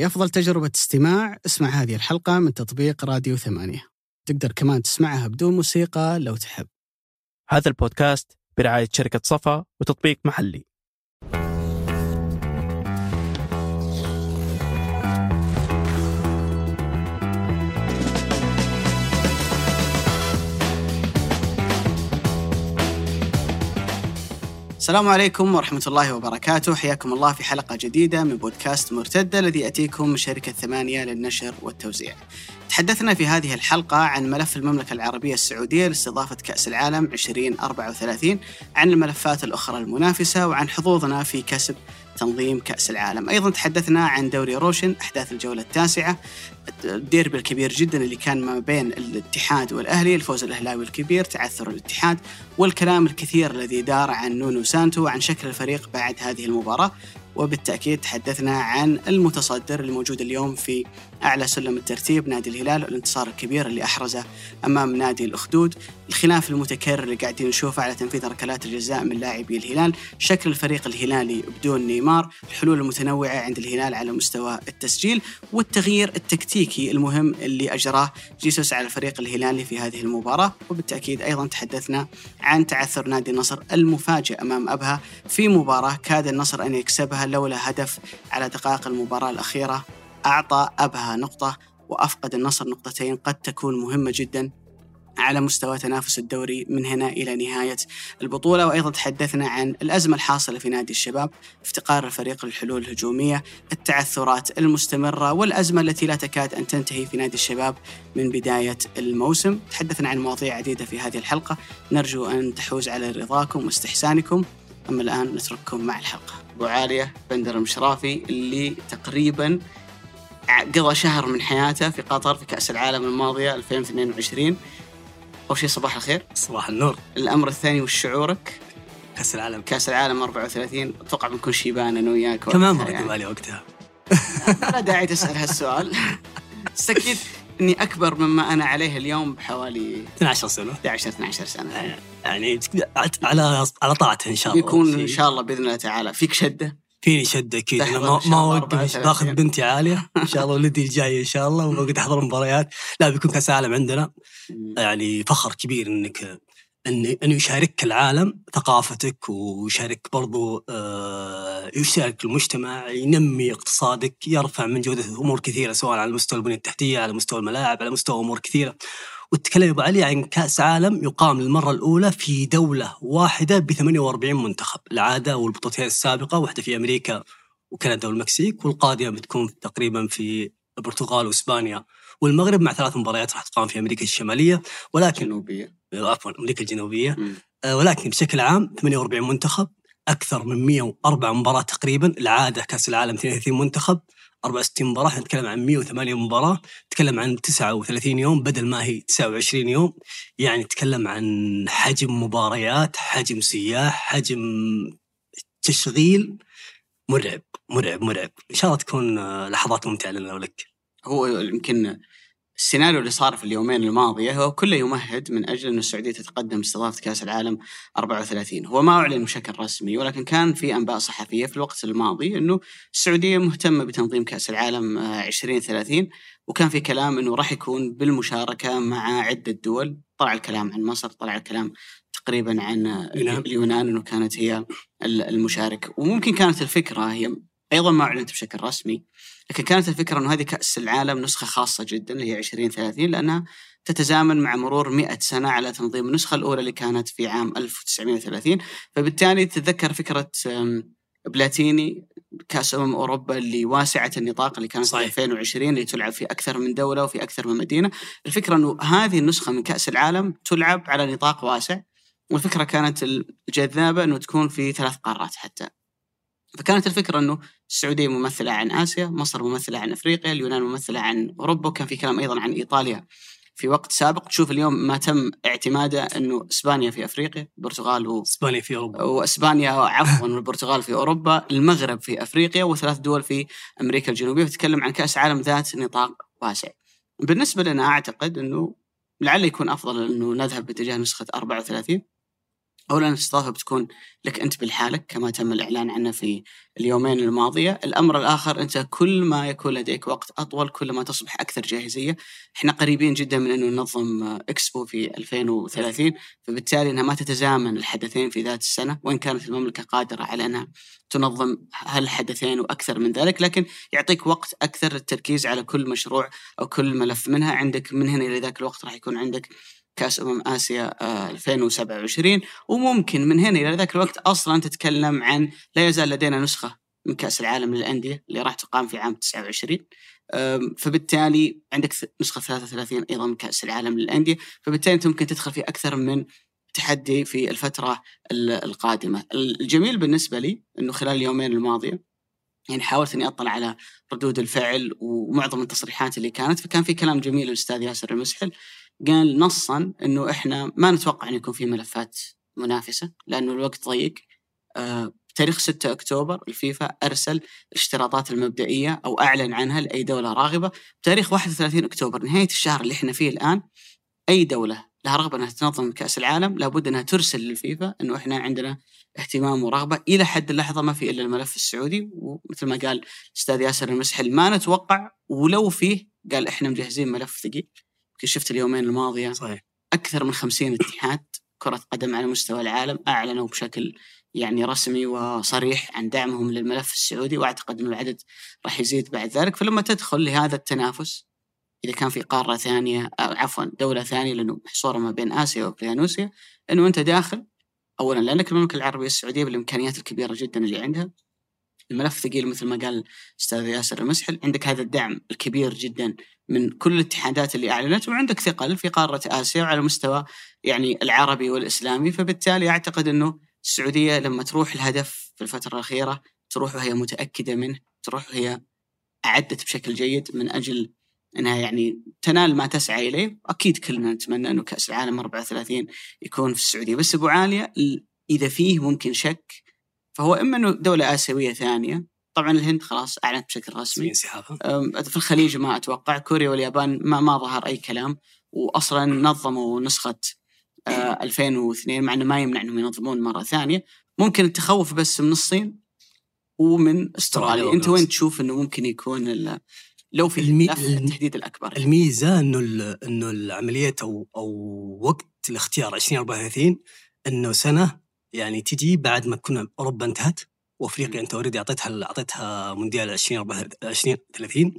لأفضل تجربة استماع. اسمع هذه الحلقة من تطبيق راديو ثمانية. تقدر كمان تسمعها بدون موسيقى لو تحب. هذا البودكاست برعاية شركة صفا وتطبيق محلي. السلام عليكم ورحمة الله وبركاته. حياكم الله في حلقة جديدة من بودكاست مرتدة الذي يأتيكم من شركة ثمانية للنشر والتوزيع. تحدثنا في هذه الحلقة عن ملف المملكة العربية السعودية لاستضافة كأس العالم 2034 عن الملفات الأخرى المنافسة وعن حظوظنا في كسب تنظيم كأس العالم. أيضا تحدثنا عن دوري روشن أحداث الجولة التاسعة الديربي الكبير جدا اللي كان ما بين الاتحاد والأهلي الفوز الأهلاوي الكبير تعثر الاتحاد والكلام الكثير الذي دار عن نونو سانتو وعن شكل الفريق بعد هذه المباراة. وبالتأكيد تحدثنا عن المتصدر الموجود اليوم في أعلى سلم الترتيب نادي الهلال والانتصار الكبير اللي أحرزه أمام نادي الأخدود. الخلاف المتكرر اللي قاعدين نشوفه على تنفيذ ركلات الجزاء من لاعبي الهلال. شكل الفريق الهلالي بدون نيمار. الحلول المتنوعة عند الهلال على مستوى التسجيل. والتغيير التكتيكي المهم اللي أجراه جيسوس على الفريق الهلالي في هذه المباراة. وبالتأكيد أيضا تحدثنا عن تعثر نادي النصر المفاجئ أمام أبها في مباراة كاد النصر أن يكسبها لولا هدف على دقائق المباراة الأخيرة أعطى أبها نقطة وأفقد النصر نقطتين قد تكون مهمة جدا على مستوى تنافس الدوري من هنا إلى نهاية البطولة. وأيضا تحدثنا عن الأزمة الحاصلة في نادي الشباب افتقار الفريق للحلول الهجومية التعثرات المستمرة والأزمة التي لا تكاد أن تنتهي في نادي الشباب من بداية الموسم. تحدثنا عن مواضيع عديدة في هذه الحلقة. نرجو أن تحوز على رضاكم واستحسانكم. أما الآن نترككم مع الحلقة. أبو عالية بندر المشرافي اللي تقريبا قضى شهر من حياته في قطر في كأس العالم الماضية 2022 أول شيء صباح الخير. صباح النور. الأمر الثاني وش شعورك؟ كأس العالم. كأس العالم 34 أتوقع بنكون شيبان أنا وياك كمان مرة يعني. بالي وقتها. لا داعي تسأل هالسؤال. بس أكيد إني أكبر مما أنا عليه اليوم بحوالي 12 سنة. 11 12 سنة. يعني على على طاعته إن شاء الله. يكون إن شاء الله بإذن الله تعالى. فيك شدة؟ فيني شدة أكيد أنا ما ما اوقف باخذ بنتي عالية. إن شاء الله ولدي الجاي إن شاء الله. وبقعد أحضر مباريات لا بيكون كأس عالم عندنا. يعني فخر كبير إنك إن انه يشارك العالم ثقافتك ويشارك برضو آه يشارك المجتمع ينمي اقتصادك يرفع من جودة أمور كثيرة سواء على مستوى البنية التحتية على مستوى الملاعب على مستوى أمور كثيرة. وتتكلم أبو علي عن كأس عالم يقام للمرة الأولى في دولة واحدة ب 48 منتخب العادة والبطولتين السابقة واحدة في أمريكا وكندا والمكسيك والقادمة بتكون تقريبا في البرتغال وإسبانيا. والمغرب مع ثلاث مباريات راح تقام في أمريكا الشمالية ولكن الجنوبية. عفوا أمريكا الجنوبية. آه ولكن بشكل عام 48 منتخب أكثر من 104 مباراة تقريبا العادة كأس العالم 32 منتخب. 64 مباراة نتكلم عن 108 مباراة نتكلم عن 39 يوم بدل ما هي 29 يوم. يعني نتكلم عن حجم مباريات حجم سياح حجم تشغيل. مرعب مرعب مرعب. إن شاء الله تكون آه، لحظات ممتعة لنا ولك. هو يمكن السيناريو اللي صار في اليومين الماضية هو كله يمهد من أجل أن السعودية تتقدم استضافة كأس العالم 34 هو ما أعلن بشكل رسمي ولكن كان في أنباء صحفية في الوقت الماضي أنه السعودية مهتمة بتنظيم كأس العالم 2030 وكان في كلام أنه راح يكون بالمشاركة مع عدة دول. طلع الكلام عن مصر طلع الكلام تقريبا عن اليونان. أنه كانت هي المشارك. وممكن كانت الفكرة هي أيضا ما أعلنت بشكل رسمي لكن كانت الفكرة أنه هذه كأس العالم نسخة خاصة جدا اللي هي 2030 لأنها تتزامن مع مرور 100 سنة على تنظيم النسخة الأولى اللي كانت في عام 1930 فبالتالي تتذكر فكرة بلاتيني كأس أمم أوروبا اللي واسعة النطاق اللي كانت صحيح. في 2020 اللي تلعب في أكثر من دولة وفي أكثر من مدينة. الفكرة أنه هذه النسخة من كأس العالم تلعب على نطاق واسع والفكرة كانت الجذابة أنه تكون في ثلاث قارات حتى. فكانت الفكرة أنه السعودية ممثلة عن آسيا مصر ممثلة عن أفريقيا اليونان ممثلة عن أوروبا وكان في كلام أيضا عن إيطاليا في وقت سابق. تشوف اليوم ما تم اعتماده إنه إسبانيا في أفريقيا، البرتغال و... إسبانيا في أوروبا. وإسبانيا عفوا والبرتغال في أوروبا، المغرب في أفريقيا وثلاث دول في أمريكا الجنوبية، فتتكلم عن كأس عالم ذات نطاق واسع. بالنسبة لنا أعتقد إنه لعل يكون أفضل إنه نذهب باتجاه نسخة 34 اولا الاستضافه بتكون لك أنت بالحالك كما تم الإعلان عنه في اليومين الماضية، الأمر الآخر أنت كل ما يكون لديك وقت أطول كل ما تصبح أكثر جاهزية، إحنا قريبين جدا من أنه ننظم إكسبو في 2030 فبالتالي إنها ما تتزامن الحدثين في ذات السنة وإن كانت المملكة قادرة على أنها تنظم هالحدثين وأكثر من ذلك لكن يعطيك وقت أكثر للتركيز على كل مشروع أو كل ملف منها. عندك من هنا إلى ذاك الوقت راح يكون عندك كاس امم آسيا 2027 آه، وممكن من هنا إلى ذاك الوقت أصلا تتكلم عن لا يزال لدينا نسخة من كأس العالم للأندية اللي راح تقام في عام 29 فبالتالي عندك نسخة 33 أيضا من كأس العالم للأندية. فبالتالي أنت ممكن تدخل في أكثر من تحدي في الفترة القادمة. الجميل بالنسبة لي إنه خلال اليومين الماضية يعني حاولت إني أطلع على ردود الفعل ومعظم التصريحات اللي كانت. فكان في كلام جميل للأستاذ ياسر المسحل. قال نصا إنه إحنا ما نتوقع ان يكون في ملفات منافسة لأنه الوقت ضيق. آه بتاريخ 6 أكتوبر الفيفا أرسل الاشتراطات المبدئية أو أعلن عنها لأي دولة راغبة. بتاريخ 31 أكتوبر نهاية الشهر اللي إحنا فيه الآن أي دولة لها رغبة إنها تنظم كأس العالم لابد إنها ترسل للفيفا إنه إحنا عندنا اهتمام ورغبة. إلى حد اللحظة ما في إلا الملف السعودي ومثل ما قال الاستاذ ياسر المسحل ما نتوقع ولو فيه قال إحنا مجهزين ملف ثقيل. شفت اليومين الماضية صحيح. أكثر من 50 اتحاد كرة قدم على مستوى العالم أعلنوا بشكل يعني رسمي وصريح عن دعمهم للملف السعودي وأعتقد إنه العدد راح يزيد بعد ذلك. فلما تدخل لهذا التنافس إذا كان في قارة ثانية عفوا دولة ثانية لأنه محصورة ما بين آسيا واوكيانوسيا إنه أنت داخل اولا لأنك المملكة العربية السعودية بالإمكانيات الكبيرة جدا اللي عندها الملف ثقيل مثل ما قال الاستاذ ياسر المسحل. عندك هذا الدعم الكبير جدا من كل الاتحادات اللي أعلنت وعندك ثقل في قارة آسيا وعلى مستوى يعني العربي والإسلامي. فبالتالي أعتقد أنه السعودية لما تروح الهدف في الفترة الأخيرة تروح وهي متأكدة منه تروح وهي أعدت بشكل جيد من أجل إنها يعني تنال ما تسعى إليه. أكيد كلنا نتمنى أنه كأس العالم 34 يكون في السعودية. بس أبو عالية إذا فيه ممكن شك فهو إما إنه دولة آسيوية ثانية طبعا الهند خلاص أعلنت بشكل رسمي. في الخليج ما أتوقع كوريا واليابان ما ما ظهر أي كلام واصلا نظموا نسخة 2002 آه، مع إنه ما يمنع إنهم ينظمون مرة ثانية. ممكن التخوف بس من الصين ومن أستراليا. أنت وين تشوف إنه ممكن يكون لو في المي... التحديد الأكبر؟ الميزة إنه إنه العملية أو أو وقت الاختيار 2034 إنه سنة يعني تجي بعد ما كنا أوروبا انتهت وأفريقيا أنت already أعطيتها أعطيتها مونديال 20 30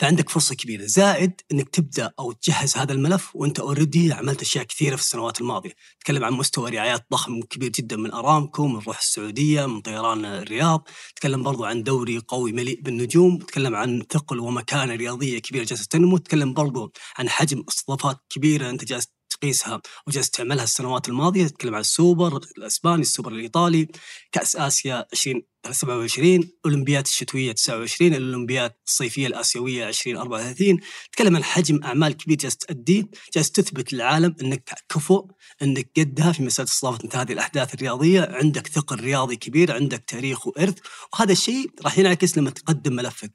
فعندك فرصة كبيرة. زائد إنك تبدأ أو تجهز هذا الملف وأنت already عملت أشياء كثيرة في السنوات الماضية. تكلم عن مستوى رعايات ضخم كبير جدا من أرامكو من روح السعودية من طيران الرياض. تكلم برضو عن دوري قوي مليء بالنجوم. تكلم عن ثقل ومكانة رياضية كبيرة جالسة تنمو. تكلم برضو عن حجم استضافات كبيرة. أنت جالس تقيسها وجالس تعملها السنوات الماضية تتكلم عن السوبر الأسباني السوبر الإيطالي كأس آسيا 2027 أولمبياد الشتوية 29 الأولمبياد الصيفية الآسيوية 2034 تتكلم عن حجم أعمال كبير جالس تأديه جالس تثبت للعالم إنك كفؤ إنك قدها في مساله استضافه مثل هذه الأحداث الرياضية. عندك ثقل رياضي كبير عندك تاريخ وإرث وهذا الشيء راح ينعكس لما تقدم ملفك.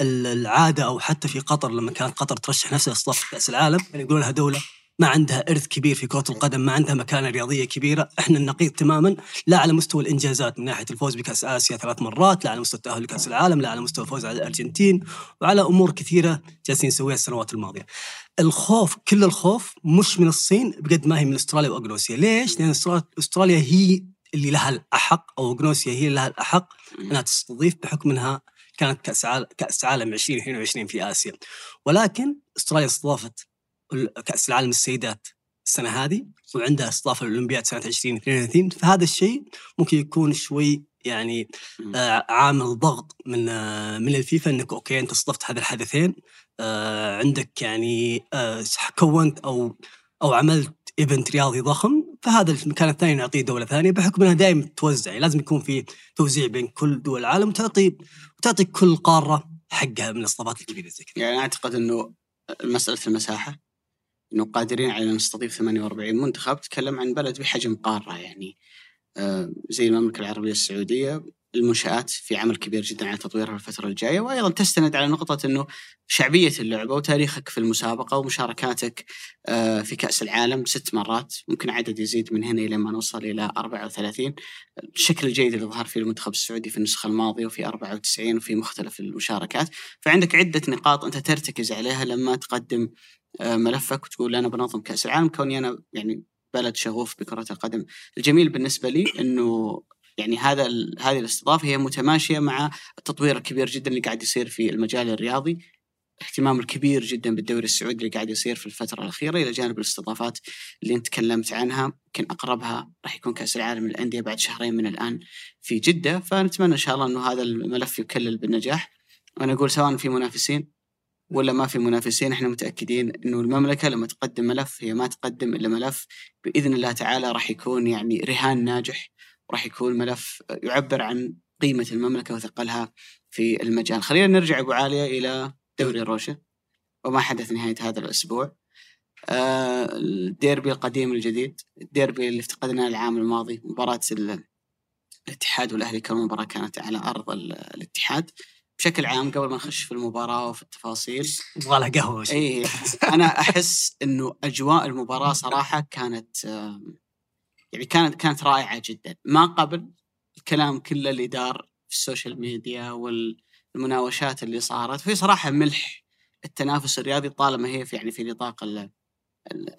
العادة أو حتى في قطر لما كانت قطر ترشح نفسها لاستضافه كأس العالم يعني يقولون لها دوله ما عندها إرث كبير في كرة القدم ما عندها مكانة رياضية كبيرة. إحنا النقيض تماما لا على مستوى الإنجازات من ناحية الفوز بكأس آسيا ثلاث مرات لا على مستوى التأهل لكأس العالم لا على مستوى الفوز على الأرجنتين وعلى أمور كثيرة جالسين نسويها السنوات الماضية. الخوف كل الخوف مش من الصين بقد ما هي من أستراليا وأغنوسيا. ليش؟ لأن أستراليا هي اللي لها الأحق أو أغنوسيا هي اللي لها الأحق أنها تستضيف بحكم أنها كانت كأس عالم, كأس عالم 2022 في آسيا. ولكن أستراليا استضافت كأس العالم السيدات السنة هذه وعندها استضافه الأولمبياد سنة 2032 فهذا الشيء ممكن يكون شوي يعني آه عامل ضغط من آه من الفيفا إنك أوكي أنت استضفت هذا الحدثين آه عندك يعني كونت أو أو عملت event رياضي ضخم. فهذا المكان الثاني نعطيه دولة ثانية بحكم إنها دائما توزع يعني لازم يكون في توزيع بين كل دول العالم وتعطي وتعطي كل قارة حقها من الاستضافات الكبيرة زي كذا. يعني أعتقد إنه مسألة المساحة إنه قادرين على ان نستضيف 48 منتخب. تكلم عن بلد بحجم قارة يعني. آه، زي المملكة العربية السعودية. المنشآت في عمل كبير جدا على تطويرها الفترة الجاية. وأيضا تستند على نقطة أنه شعبية اللعبة وتاريخك في المسابقة ومشاركاتك آه، في كأس العالم ست مرات. ممكن عدد يزيد من هنا إلى ما نوصل إلى 34 الشكل الجيد اللي ظهر فيه المنتخب السعودي في النسخة الماضية وفي 94 وفي مختلف المشاركات. فعندك عدة نقاط أنت ترتكز عليها لما تقدم ملفك وتقول أنا بنظم كأس العالم كوني أنا يعني بلد شغوف بكرة القدم. الجميل بالنسبة لي أنه يعني هذا هذه الاستضافة هي متماشية مع التطوير الكبير جدا اللي قاعد يصير في المجال الرياضي الاهتمام الكبير جدا بالدوري السعودي اللي قاعد يصير في الفترة الأخيرة إلى جانب الاستضافات اللي أنت تكلمت عنها. يمكن أقربها راح يكون كأس العالم للأندية بعد شهرين من الآن في جدة. فنتمنى إن شاء الله إنه هذا الملف يكلل بالنجاح. وأنا أقول سواء في منافسين ولا ما في منافسين إحنا متأكدين إنه المملكة لما تقدم ملف هي ما تقدم إلا ملف بإذن الله تعالى راح يكون يعني رهان ناجح راح يكون ملف يعبر عن قيمة المملكة وثقلها في المجال. خلينا نرجع أبو عالية إلى دوري روشة وما حدث نهاية هذا الأسبوع. آه، الديربي القديم الجديد الديربي اللي افتقدناه العام الماضي مباراة الاتحاد والأهلي كمباراة كانت على أرض الاتحاد. بشكل عام قبل ما نخش في المباراة وفي التفاصيل يبغى لها قهوة. إي أنا أحس إنه أجواء المباراة صراحة كانت يعني كانت كانت رائعة جدا. ما قبل الكلام كله اللي دار في ال social media والمناوشات اللي صارت في صراحة ملح التنافس الرياضي طالما هي في يعني في نطاق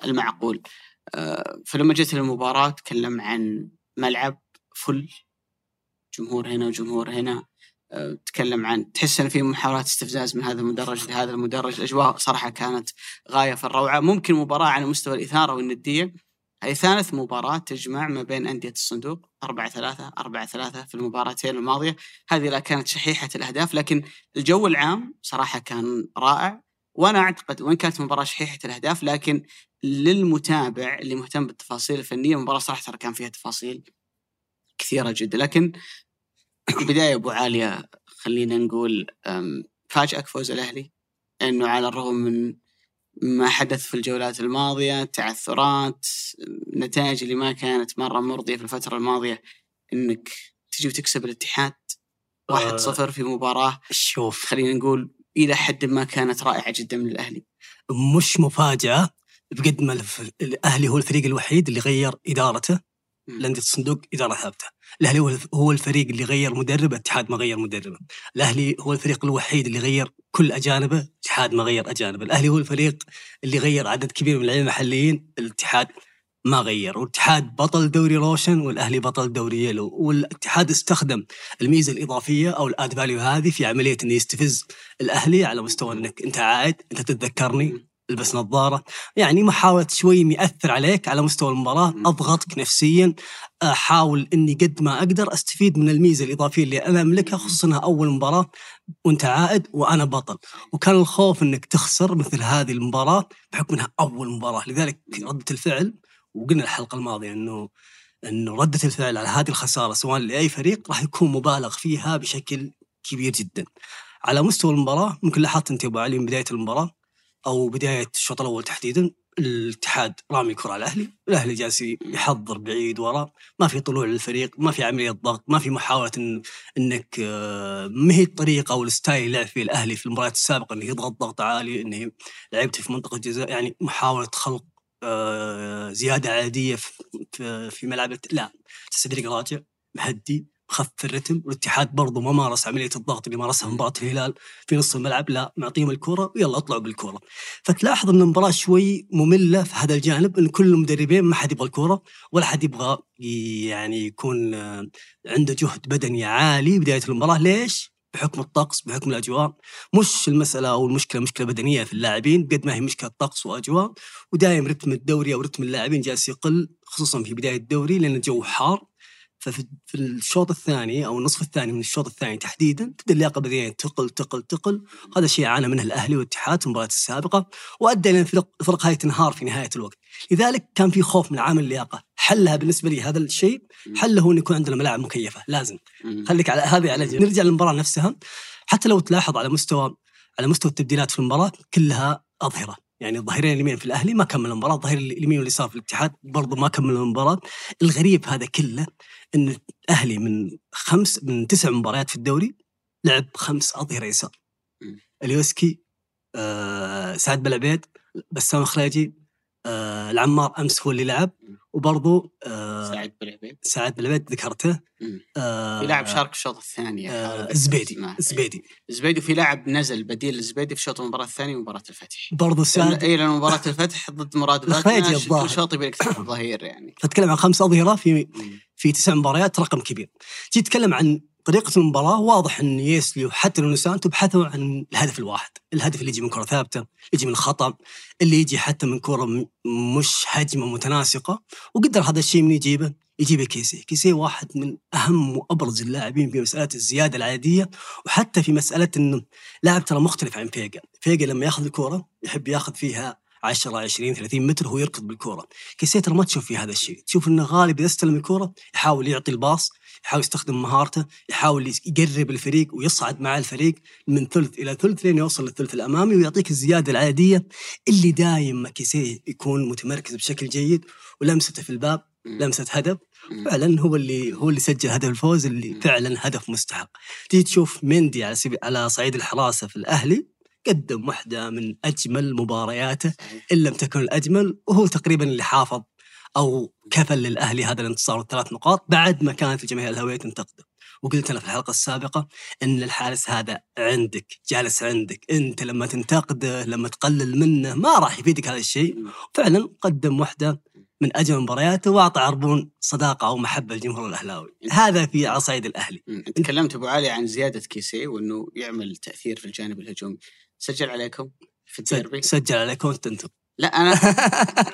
المعقول. فلما جيت المباراة تكلم عن ملعب فل جمهور هنا وجمهور هنا. تكلم عن تحس إن في محاولات استفزاز من هذا المدرج لهذا المدرج. الأجواء صراحة كانت غاية في الروعة. ممكن مباراة على مستوى الإثارة والندية. هذه ثالث مباراة تجمع ما بين أندية الصندوق أربعة ثلاثة أربعة ثلاثة في المباراتين الماضية. هذه لا كانت شحيحة الأهداف لكن الجو العام صراحة كان رائع. وأنا أعتقد وإن كانت مباراة شحيحة الأهداف لكن للمتابع اللي مهتم بالتفاصيل الفنية المباراة صراحة كان فيها تفاصيل كثيرة جدا. لكن البداية أبو عالية خلينا نقول فاجأك فوز الأهلي؟ أنه على الرغم من ما حدث في الجولات الماضية تعثرات نتائج اللي ما كانت مرة مرضية في الفترة الماضية إنك تجي وتكسب الاتحاد واحد صفر في مباراة. شوف. خلينا نقول إلى حد ما كانت رائعة جدا من الأهلي. مش مفاجأة بقد ما الأهلي هو الفريق الوحيد اللي غير إدارته. لأندية الصندوق إدارة ثابتة الأهلي هو الفريق اللي غير مدرب الاتحاد ما غير مدربه الأهلي هو الفريق الوحيد اللي غير كل أجانبه الاتحاد ما غير أجانبه. الأهلي هو الفريق اللي غير عدد كبير من اللاعبين المحليين الاتحاد ما غير. والاتحاد بطل دوري روشن والأهلي بطل دوري يلو. والاتحاد استخدم الميزة الإضافية أو ال added value هذه في عملية إنه يستفز الأهلي على مستوى إنك أنت عائد أنت تتذكرني. البس نظارة. يعني محاولة شوي إني أثر عليك على مستوى المباراة أضغطك نفسيا أحاول إني قد ما أقدر أستفيد من الميزة الإضافية اللي أنا أملكها خصوصا إنها أول مباراة وأنت عائد وأنا بطل. وكان الخوف إنك تخسر مثل هذه المباراة بحكم إنها أول مباراة. لذلك ردة الفعل وقلنا الحلقة الماضية إنه إنه ردة الفعل على هذه الخسارة سواء لأي فريق راح يكون مبالغ فيها بشكل كبير جدا. على مستوى المباراة ممكن لاحظت أنت أبو علي من بداية المباراة أو بداية الشوط الأول تحديدا الاتحاد رامي الكره على الأهلي، الأهلي جالس يحضر بعيد ورا، ما في طلوع للفريق، ما في عملية ضغط، ما في محاولة إن إنك آه، ما هي الطريقة أو الستايل اللي لعب فيه الأهلي في المباريات السابقة إنه يضغط ضغط عالي، إنه لعبت في منطقة الجزاء يعني محاولة خلق آه، زيادة عادية في ملعب لا تستدرك راجع مهدي خف الرتم والاتحاد برضو ما مارس عملية الضغط اللي مارسها مباراه الهلال في نص الملعب لا معطيهم الكرة ويلا اطلعوا بالكرة. فتلاحظ إن المباراة شوي مملة في هذا الجانب إن كل المدربين ما حد يبغى الكرة ولا حد يبغى يعني يكون آه، عنده جهد بدني عالي بداية المباراة. ليش؟ بحكم الطقس بحكم الأجواء. مش المسألة أو المشكلة مشكلة بدنية في اللاعبين قد ما هي مشكلة طقس وأجواء. ودايم رتم الدوري أو رتم اللاعبين جالس يقل خصوصا في بداية الدوري لأن الجو حار. ففي الشوط الثاني أو النصف الثاني من الشوط الثاني تحديدا تبدأ اللياقة البدنيه تقل تقل تقل. هذا الشيء عانى منه الأهلي والاتحاد في المباريات السابقة وأدى إلى الفرق الفرق هذه تنهار في نهاية الوقت. لذلك كان في خوف من عامل اللياقة. حلها بالنسبة لي هذا الشيء حله انه يكون عندنا ملاعب مكيفة لازم. خليك على هذه على جنب. نرجع للمباراة نفسها. حتى لو تلاحظ على مستوى على مستوى التبديلات في المباراة كلها أظهرة. يعني الظهيرين اليمين في الأهلي ما كمل المباراة. الظهير اليمين واليسار في الاتحاد برضه ما كمل المباراة. الغريب هذا كله إن الأهلي من خمس من تسع مباريات في الدوري لعب خمس أظهرة يسار. اليوسكي آه سعد بلعبيد بسام خلاجي آه العمار أمس هو اللي لعب وبرضو آه سعد بالعبيد سعد بالعبيد ذكرته. آه في لاعب شارك الشوط الثاني آه الزبيدي الزبيدي الزبيدي وفي لاعب نزل بديل الزبيدي في شوط المباراة الثانية مباراة الفتح. برضو سعد اي لأن مباراة الفتح ضد مراد الخليجي الظاهر. شوط يبي لك ظهير يعني. فتكلم عن خمس أظهرة في في تسع مباريات رقم كبير. تجي تتكلم عن طريقة المباراة واضح إن يسلي وحتى نونسان تبحثوا عن الهدف الواحد، الهدف اللي يجي من كرة ثابتة، يجي من الخطأ، اللي يجي حتى من كرة مش هجمة متناسقة، وقدر هذا الشيء من يجيبه؟ يجيبه كيسي، كيسي واحد من أهم وأبرز اللاعبين في مسألة الزيادة العادية، وحتى في مسألة إنه لاعب ترى مختلف عن فيجا، فيجا لما ياخذ الكرة يحب ياخذ فيها 10 20 30 متر وهو يركض بالكرة. كيسي ترى ما تشوف في هذا الشيء. تشوف إنه غالب إذا استلم الكرة يحاول يعطي الباص يحاول يستخدم مهارته يحاول يقرب الفريق ويصعد مع الفريق من ثلث إلى ثلث لين يوصل للثلث الأمامي ويعطيك الزيادة العادية اللي دايم كيسي يكون متمركز بشكل جيد ولمسته في الباب لمسة هدف. فعلا هو اللي هو اللي سجل هدف الفوز اللي فعلا هدف مستحق. تيجي تشوف مندي على على صعيد الحراسة في الأهلي قدم واحدة من أجمل مبارياته إن لم تكن الأجمل وهو تقريبا اللي حافظ أو كفل للأهلي هذا الانتصار والثلاث نقاط بعد ما كانت الجماهير الاهلاويه تنتقده. وقلت أنا في الحلقة السابقة إن الحارس هذا عندك جالس عندك. أنت لما تنتقده لما تقلل منه ما راح يفيدك هذا الشيء. فعلا قدم واحدة من أجمل مبارياته وأعطى عربون صداقة أو محبة للجمهور الأهلاوي. هذا في عصايد الأهلي. تكلمت أبو علي عن زيادة كيسي وإنه يعمل تأثير في الجانب الهجومي. سجل عليكم في الديربي؟ سجل عليكم أنتم لا أنا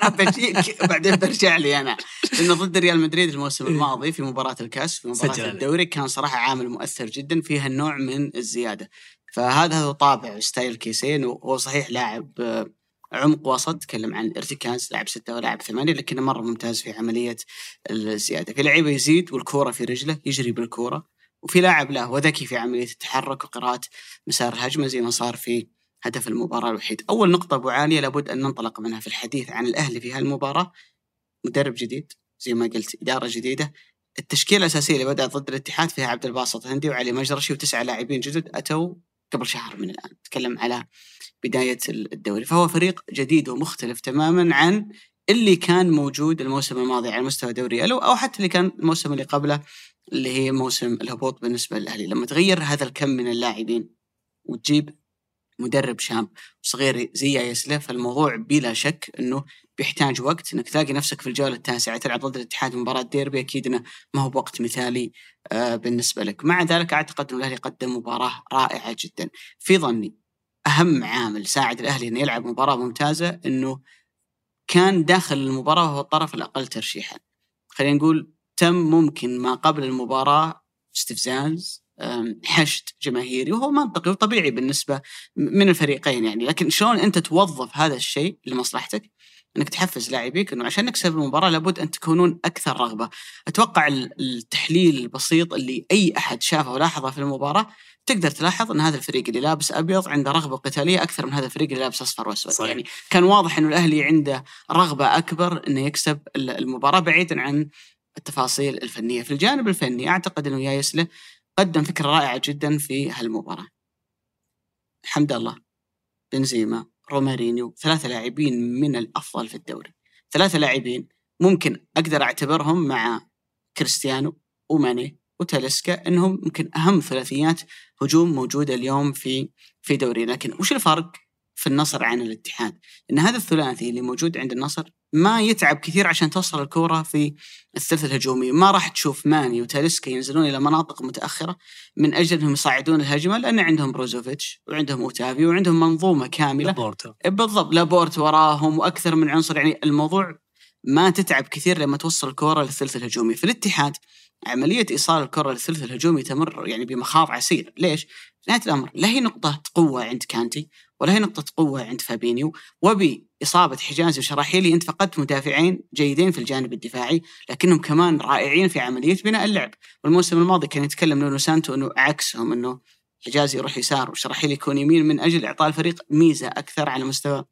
أنا بجيك بعدين برجع لي أنا. لأنه ضد ريال مدريد الموسم إيه. الماضي في مباراة الكاس في مباراة الدوري كان صراحة عامل مؤثر جدا فيها النوع من الزيادة. فهذا هو طابع style كيسي وهو صحيح لاعب آه، عمق وسط تكلم عن الارتكاز لاعب ستة ولاعب ثمانية لكنه مرة ممتاز في عملية الزيادة. في لعيبة يزيد والكورة في رجله يجري بالكورة. وفي لاعب لا هو ذكي في عملية التحرك وقراءة مسار الهجمة زي ما صار في هدف المباراة الوحيد. أول نقطة أبو عالية لابد أن ننطلق منها في الحديث عن الأهلي في هالمباراة. مدرب جديد زي ما قلت إدارة جديدة. التشكيلة الأساسية اللي بدأت ضد الاتحاد فيها عبد الباسط هندي وعلي مجرشي وتسعة لاعبين جدد أتوا قبل شهر من الآن. تكلم على بداية الدوري. فهو فريق جديد ومختلف تماما عن اللي كان موجود الموسم الماضي على مستوى دوري ألو أو حتى اللي كان الموسم اللي قبله اللي هي موسم الهبوط بالنسبة للأهلي. لما تغير هذا الكم من اللاعبين وتجيب مدرب شاب صغير زي ياسله فالموضوع بلا شك انه بيحتاج وقت انك تلاقي نفسك في الجولة التاسعة تلعب ضد الاتحاد مباراة ديربي أكيد إنه ما هو بوقت مثالي آه، بالنسبة لك، مع ذلك اعتقد إنه الأهلي قدم مباراة رائعة جدا، في ظني أهم عامل ساعد الأهلي إنه يلعب مباراة ممتازة إنه كان داخل المباراة وهو الطرف الأقل ترشيحا. خلينا نقول تم ممكن ما قبل المباراة استفزاز حشد جماهيري وهو منطقي وطبيعي بالنسبة من الفريقين يعني. لكن شلون أنت توظف هذا الشيء لمصلحتك؟ أنك تحفز لاعبيك إنه عشان نكسب المباراة لابد أن تكونون أكثر رغبة. أتوقع التحليل البسيط اللي أي أحد شافه ولاحظه في المباراة تقدر تلاحظ إن هذا الفريق اللي لابس أبيض عنده رغبة قتالية أكثر من هذا الفريق اللي لابس أصفر وأسود. يعني كان واضح إنه الأهلي عنده رغبة أكبر إنه يكسب المباراة بعيدا عن التفاصيل الفنية. في الجانب الفني أعتقد إنه يايسله قدم فكرة رائعة جدا في هالمباراة. حمد الله بنزيما رومارينيو ثلاثة لاعبين من الأفضل في الدوري. ثلاثة لاعبين ممكن أقدر أعتبرهم مع كريستيانو وماني وتاليسكا إنهم يمكن أهم ثلاثيات هجوم موجودة اليوم في في دوري. لكن وش الفرق في النصر عن الاتحاد؟ ان هذا الثلاثي اللي موجود عند النصر ما يتعب كثير عشان توصل الكورة في الثلث الهجومي، ما راح تشوف ماني وتاليسكا ينزلون إلى مناطق متأخرة من أجل أنهم يصعدون الهجمة لأن عندهم بروزوفيتش وعندهم أوتافي وعندهم منظومة كاملة. لابورتا بالضبط لابورت وراهم وأكثر من عنصر. يعني الموضوع ما تتعب كثير لما توصل الكورة للثلث الهجومي، في الاتحاد عملية إيصال الكرة للثلث الهجومي تمر يعني بمخاض عسير، ليش؟ في نهاية الأمر لا هي نقطة قوة عند كانتي ولا هي نقطة قوة عند فابينيو وبإصابة حجازي وشراحيلي أنت فقدت مدافعين جيدين في الجانب الدفاعي لكنهم كمان رائعين في عملية بناء اللعب. والموسم الماضي كان يتكلم نونو سانتو أنه عكسهم أنه حجازي يروح يسار وشراحيلي يكون يمين من أجل إعطاء الفريق ميزة أكثر على مستوى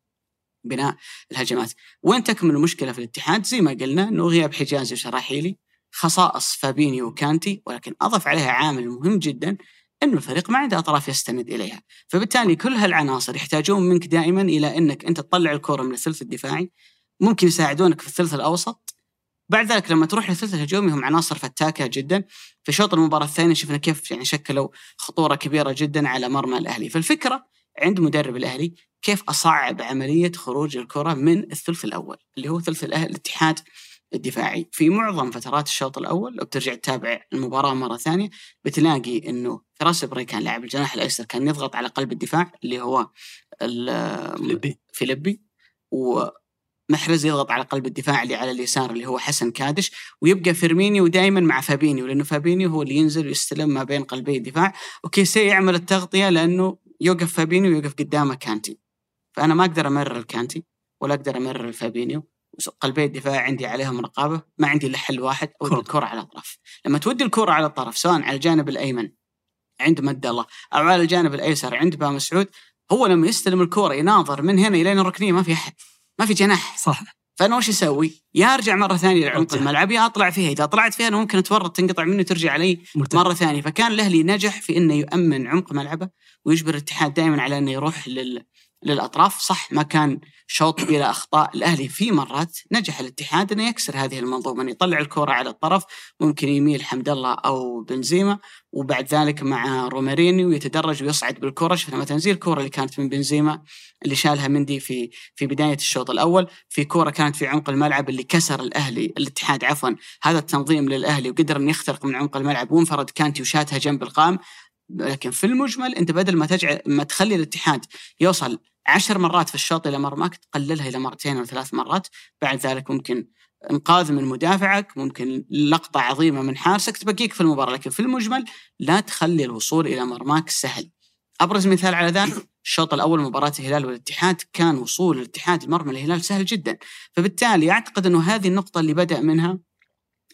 بناء الهجمات. وين تكمن المشكلة في الاتحاد؟ زي ما قلنا إنه غياب حجازي وشراحيلي خصائص فابيني وكانتي ولكن أضف عليها عامل مهم جدا انه الفريق ما عنده أطراف يستند إليها، فبالتالي كل هالعناصر يحتاجون منك دائما إلى إنك أنت تطلع الكرة من الثلث الدفاعي. ممكن يساعدونك في الثلث الأوسط. بعد ذلك لما تروح للثلث الهجومي هم عناصر فتاكة جدا. في شوط المباراة الثانية شفنا كيف يعني شكلوا خطورة كبيرة جدا على مرمى الأهلي. فالفكرة عند مدرب الأهلي كيف أصعب عملية خروج الكرة من الثلث الأول اللي هو ثلث الاتحاد الدفاعي. في معظم فترات الشوط الأول لو بترجع تتابع المباراة مرة ثانية بتلاقي إنه فراس بريكان لاعب الجناح الأيسر كان يضغط على قلب الدفاع اللي هو فيليبي. فيليبي ومحرز يضغط على قلب الدفاع اللي على اليسار اللي هو حسن كادش ويبقى فيرمينيو دائما مع فابينيو لأنه فابينيو هو اللي ينزل ويستلم ما بين قلبي الدفاع. وكيسي يعمل التغطية لأنه يوقف فابينيو ويوقف قدامه كانتي. فأنا ما أقدر أمرر الكانتي ولا أقدر أمرر الفابينيو. قلبي الدفاع عندي عليهم رقابة ما عندي إلا حل واحد أو الكرة على الاطراف لما تودي الكرة على الطرف سواء على الجانب الأيمن عند مد الله. أو على الجانب الأيسر عند با مسعود هو لما يستلم الكره يناظر من هنا إلى الركنية ما في أحد ما في جناح. صح. فأنا وش أسوي؟ يا أرجع مرة ثانية لعمق الملعب يا أطلع فيها، إذا طلعت فيها أنا ممكن أتورط تنقطع مني وترجع علي مرتدة. مرة ثانية، فكان الأهلي نجح في إنه يؤمن عمق ملعبه ويجبر الاتحاد دائما على إنه يروح لل... للأطراف، صح ما كان شوط بلا أخطاء. الأهلي في مرات نجح الاتحاد إنه يكسر هذه المنظومة إنه يطلع الكرة على الطرف ممكن يميل حمد الله أو بنزيما وبعد ذلك مع رومارينيو يتدرج ويصعد بالكرة. شفنا مثلا زي الكرة اللي كانت من بنزيما اللي شالها مندي في في بداية الشوط الأول. في كرة كانت في عمق الملعب اللي كسر الأهلي الاتحاد عفوا. هذا التنظيم للأهلي وقدر إنه يخترق من عمق الملعب. وانفرد كانتي وشاتها جنب القام لكن في المجمل أنت بدل ما تجعل ما تخلي الاتحاد يوصل عشر مرات في الشوط إلى مرماك تقللها إلى مرتين أو ثلاث مرات. بعد ذلك ممكن إنقاذ من مدافعك ممكن لقطة عظيمة من حارسك تبقيك في المباراة. لكن في المجمل لا تخلي الوصول إلى مرماك سهل. أبرز مثال على ذلك الشوط الأول مباراة الهلال والاتحاد كان وصول الاتحاد لمرمى الهلال سهل جدا. فبالتالي أعتقد أنه هذه النقطة اللي بدأ منها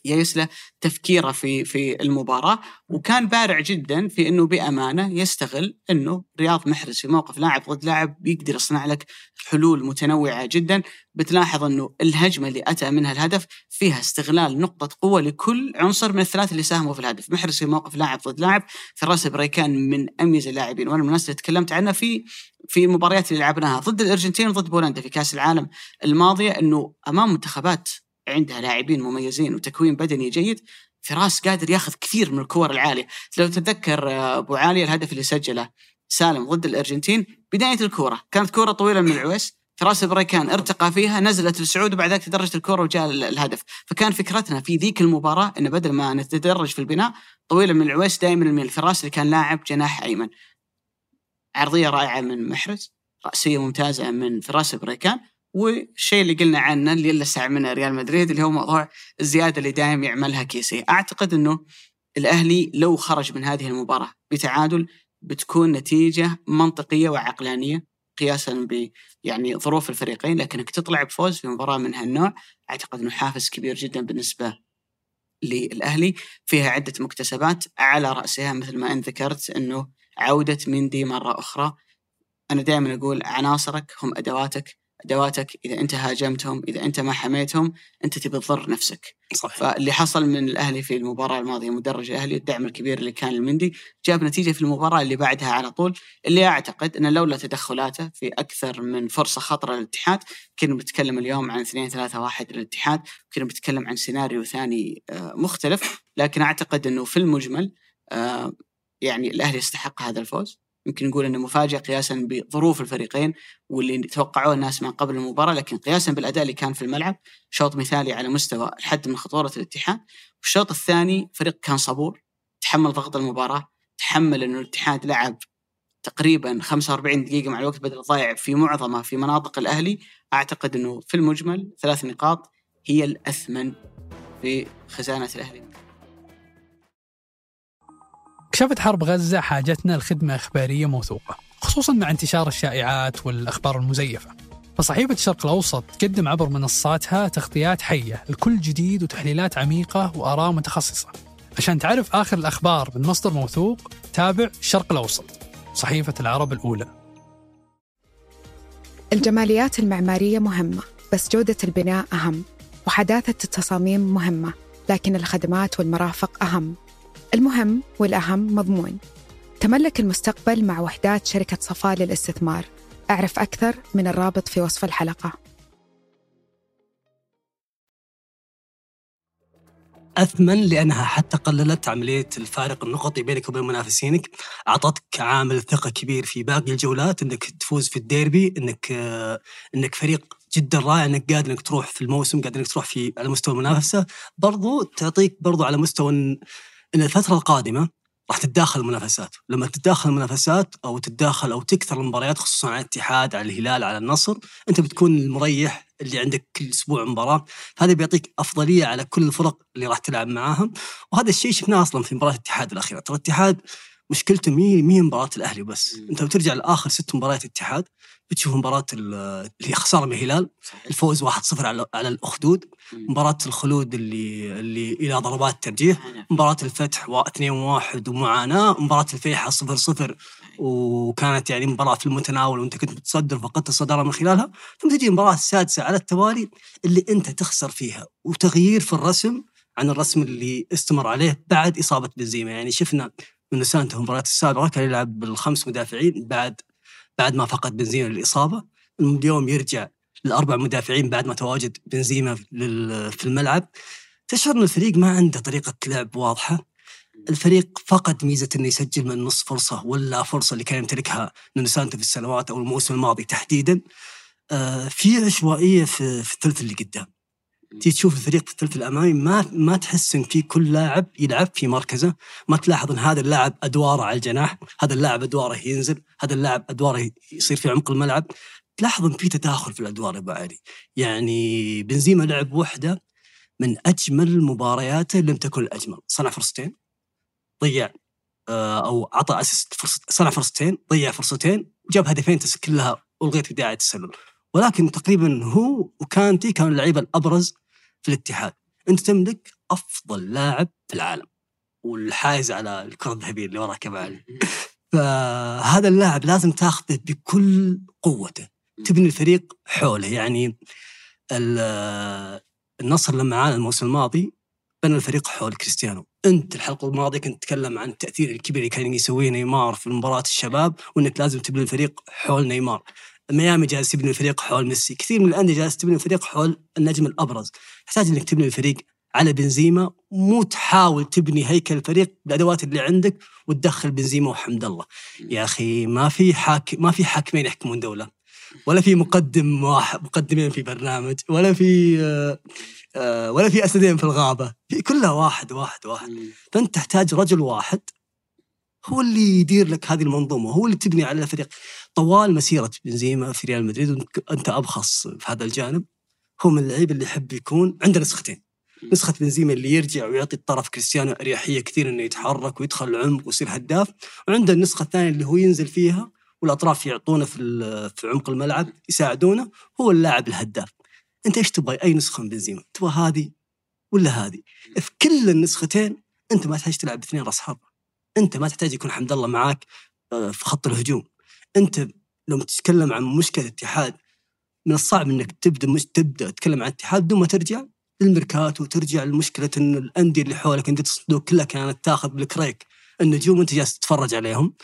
يسله تفكيره في في المباراة وكان بارع جدا في إنه بأمانة يستغل إنه رياض محرز في موقف لاعب ضد لاعب بيقدر يصنع لك حلول متنوعة جدا. بتلاحظ إنه الهجمة اللي أتى منها الهدف فيها استغلال نقطة قوة لكل عنصر من الثلاثة اللي ساهموا في الهدف. محرز في موقف لاعب ضد لاعب فراس بريكان من أميز اللاعبين. وأنا من اللي تكلمت عنها في في المباريات اللي لعبناها ضد الأرجنتين وضد بولندا في كأس العالم الماضية إنه أمام منتخبات عندها لاعبين مميزين وتكوين بدني جيد فراس قادر ياخذ كثير من الكور العالية. لو تتذكر آه، أبو عالي الهدف اللي سجله سالم ضد الأرجنتين بداية الكورة. كانت كورة طويلة من العويس فراس بريكان ارتقى فيها نزلت لسعود وبعد ذلك تدرجت الكره وجاء الهدف. فكان فكرتنا في ذيك المباراة إنه بدل ما نتدرج في البناء طويلة من العويس دائما من الفراس اللي كان لاعب جناح أيمن. عرضية رائعة من محرز رأسية ممتازة من فراس بريكان والشيء اللي قلنا عنه اللي لسع منه ريال مدريد اللي هو موضوع الزيادة اللي دائم يعملها كيسي. أعتقد إنه الأهلي لو خرج من هذه المباراة بتعادل بتكون نتيجة منطقية وعقلانية قياسا ب يعني ظروف الفريقين لكنك تطلع بفوز في مباراة من هالنوع أعتقد إنه حافز كبير جدا بالنسبة للأهلي. فيها عدة مكتسبات على رأسها مثل ما انت ذكرت إنه عودة مندي مرة أخرى. أنا دائما أقول عناصرك هم أدواتك أدواتك إذا أنت هاجمتهم إذا أنت ما حميتهم أنت تبي تضر نفسك. صحيح. فاللي حصل من الأهلي في المباراة الماضية مدرج الأهلي الدعم الكبير اللي كان المندي جاب نتيجة في المباراة اللي بعدها على طول اللي أعتقد انه لولا تدخلاته في أكثر من فرصة خطرة للاتحاد كنا بنتكلم اليوم عن 2 3 1 للاتحاد كنا بنتكلم عن سيناريو ثاني آه، مختلف. لكن أعتقد أنه في المجمل آه، يعني الأهلي يستحق هذا الفوز. يمكن نقول إنه مفاجئ قياسا بظروف الفريقين واللي توقعوه الناس من قبل المباراة لكن قياسا بالأداء اللي كان في الملعب شوط مثالي على مستوى الحد من خطورة الاتحاد والشوط الثاني فريق كان صبور تحمل ضغط المباراة تحمل إنه الاتحاد لعب تقريبا 45 دقيقة مع الوقت بدل ضايع في معظمها في مناطق الأهلي. أعتقد إنه في المجمل ثلاث نقاط هي الأثمن في خزانة الأهلي. كشفت حرب غزة حاجتنا لخدمة إخبارية موثوقة خصوصا مع انتشار الشائعات والأخبار المزيفة. فصحيفة الشرق الأوسط تقدم عبر منصاتها تغطيات حية لكل جديد وتحليلات عميقة وآراء متخصصة. عشان تعرف آخر الأخبار من مصدر موثوق تابع الشرق الأوسط صحيفة العرب الأولى. الجماليات المعمارية مهمة بس جودة البناء أهم وحداثة التصاميم مهمة لكن الخدمات والمرافق أهم. المهم والأهم مضمون. تملك المستقبل مع وحدات شركة صفاء للاستثمار. أعرف أكثر من الرابط في وصف الحلقة. أثمن لأنها حتى قللت عملية الفارق النقطي بينك وبين منافسينك، أعطتك عامل ثقة كبير في باقي الجولات. إنك تفوز في الديربي، إنك إنك فريق جدا رائع. إنك قادر إنك تروح في الموسم، قادر إنك تروح في على مستوى المنافسة، برضو تعطيك برضو على مستوى الفترة القادمة راح تتداخل المنافسات، لما تتداخل المنافسات أو تتداخل أو تكثر المباريات خصوصا على الاتحاد، على الهلال، على النصر، أنت بتكون المريح اللي عندك كل أسبوع مباراة، هذا بيعطيك أفضلية على كل الفرق اللي راح تلعب معاهم، وهذا الشيء شفناه أصلا في مباراة الاتحاد الأخيرة، ترى الاتحاد مشكلته مي مي مباراة الأهلي بس، أنت بترجع لآخر ست مباريات الاتحاد بتشوف مباراة اللي هي خسارة من الهلال الفوز 1-0 على على الأخدود. مباراة الخلود اللي اللي إلى ضربات ترجيح. مباراة الفتح 2-1 ومعاناة. مباراة الفيحة 0-0 وكانت يعني مباراة في المتناول وأنت كنت متصدر فقدت الصدارة من خلالها. ثم تجي المباراة السادسة على التوالي اللي أنت تخسر فيها. وتغيير في الرسم عن الرسم اللي استمر عليه بعد إصابة بنزيما. يعني شفنا نونو سانتو المباريات السابقة كان يلعب بالخمس مدافعين بعد بعد ما فقد بنزيما للإصابة. اليوم يرجع الأربع مدافعين بعد ما تواجد بنزيما في الملعب. تشعر أن الفريق ما عنده طريقة لعب واضحة. الفريق فقد ميزة أنه يسجل من نص فرصة ولا فرصة اللي كان يمتلكها نونو سانتو في السنوات أو الموسم الماضي تحديدا. آه، في عشوائية في, في الثلث اللي قدام. تيجي تشوف الفريق الثلث الأمامي ما ما تحس إن في كل لاعب يلعب في مركزه، ما تلاحظ إن هذا اللاعب أدواره على الجناح، هذا اللاعب أدواره ينزل، هذا اللاعب أدواره يصير في عمق الملعب، تلاحظ إن في تداخل في الأدوار أبو علي، يعني بنزيما لعب وحده من أجمل مبارياته لم تكن الأجمل، صنع فرصتين ضيع آه، أو عطى أسيست فرصة صنع فرصتين، ضيع فرصتين، وجاب هدفين كلها ألغيت بدايه التسلل. ولكن تقريبا هو وكانتي كانوا اللعيبة الأبرز في الاتحاد. انت تملك أفضل لاعب في العالم. والحائز على الكرة الذهبية اللي وراك علي فهذا اللاعب لازم تاخذه بكل قوته. تبني الفريق حوله. يعني النصر لما عانى الموسم الماضي بنى الفريق حول كريستيانو. انت الحلقة الماضية كنت تتكلم عن التأثير الكبير اللي كان يسويه نيمار في مباراة الشباب وإنك لازم تبني الفريق حول نيمار. ميامي جالس تبني الفريق حول ميسي. كثير من الأندية جالس تبني الفريق حول النجم الأبرز. تحتاج إنك تبني الفريق على بنزيما مو تحاول تبني هيكل الفريق بالادوات اللي عندك وتدخل بنزيما وحمد الله. يا أخي ما في حاك ما في حاكمين يحكمون دولة. ولا في مقدم واحد مقدمين في برنامج ولا في آه، آه، ولا في أسدين في الغابة. في كلها واحد واحد واحد. فأنت تحتاج رجل واحد هو اللي يدير لك هذه المنظومة هو اللي تبني على الفريق طوال مسيرة بنزيما في ريال مدريد وانت أبخص في هذا الجانب. هو من اللعيبه اللي يحب يكون عنده نسختين. نسخة بنزيما اللي يرجع ويعطي الطرف كريستيانو أريحية كثير إنه يتحرك ويدخل العمق ويصير هداف. وعنده النسخة الثانية اللي هو ينزل فيها والأطراف يعطونه في في عمق الملعب يساعدونه هو اللاعب الهداف. أنت إيش تبغى؟ أي نسخة من بنزيما؟ تبغى هذه ولا هذه؟ في كل النسختين أنت ما تحتاج تلعب باثنين رأس حربة. أنت ما تحتاج يكون حمد الله معاك آه، في خط الهجوم. انت لما تتكلم عن مشكلة الاتحاد من الصعب إنك تبدأ مش تبدأ تتكلم عن الاتحاد بدون ما ترجع للميركاتو وترجع لمشكلة إن الأندية اللي حولك أنت الصندوق كلها كانت تاخذ بالكريك النجوم وأنت جالس تتفرج عليهم.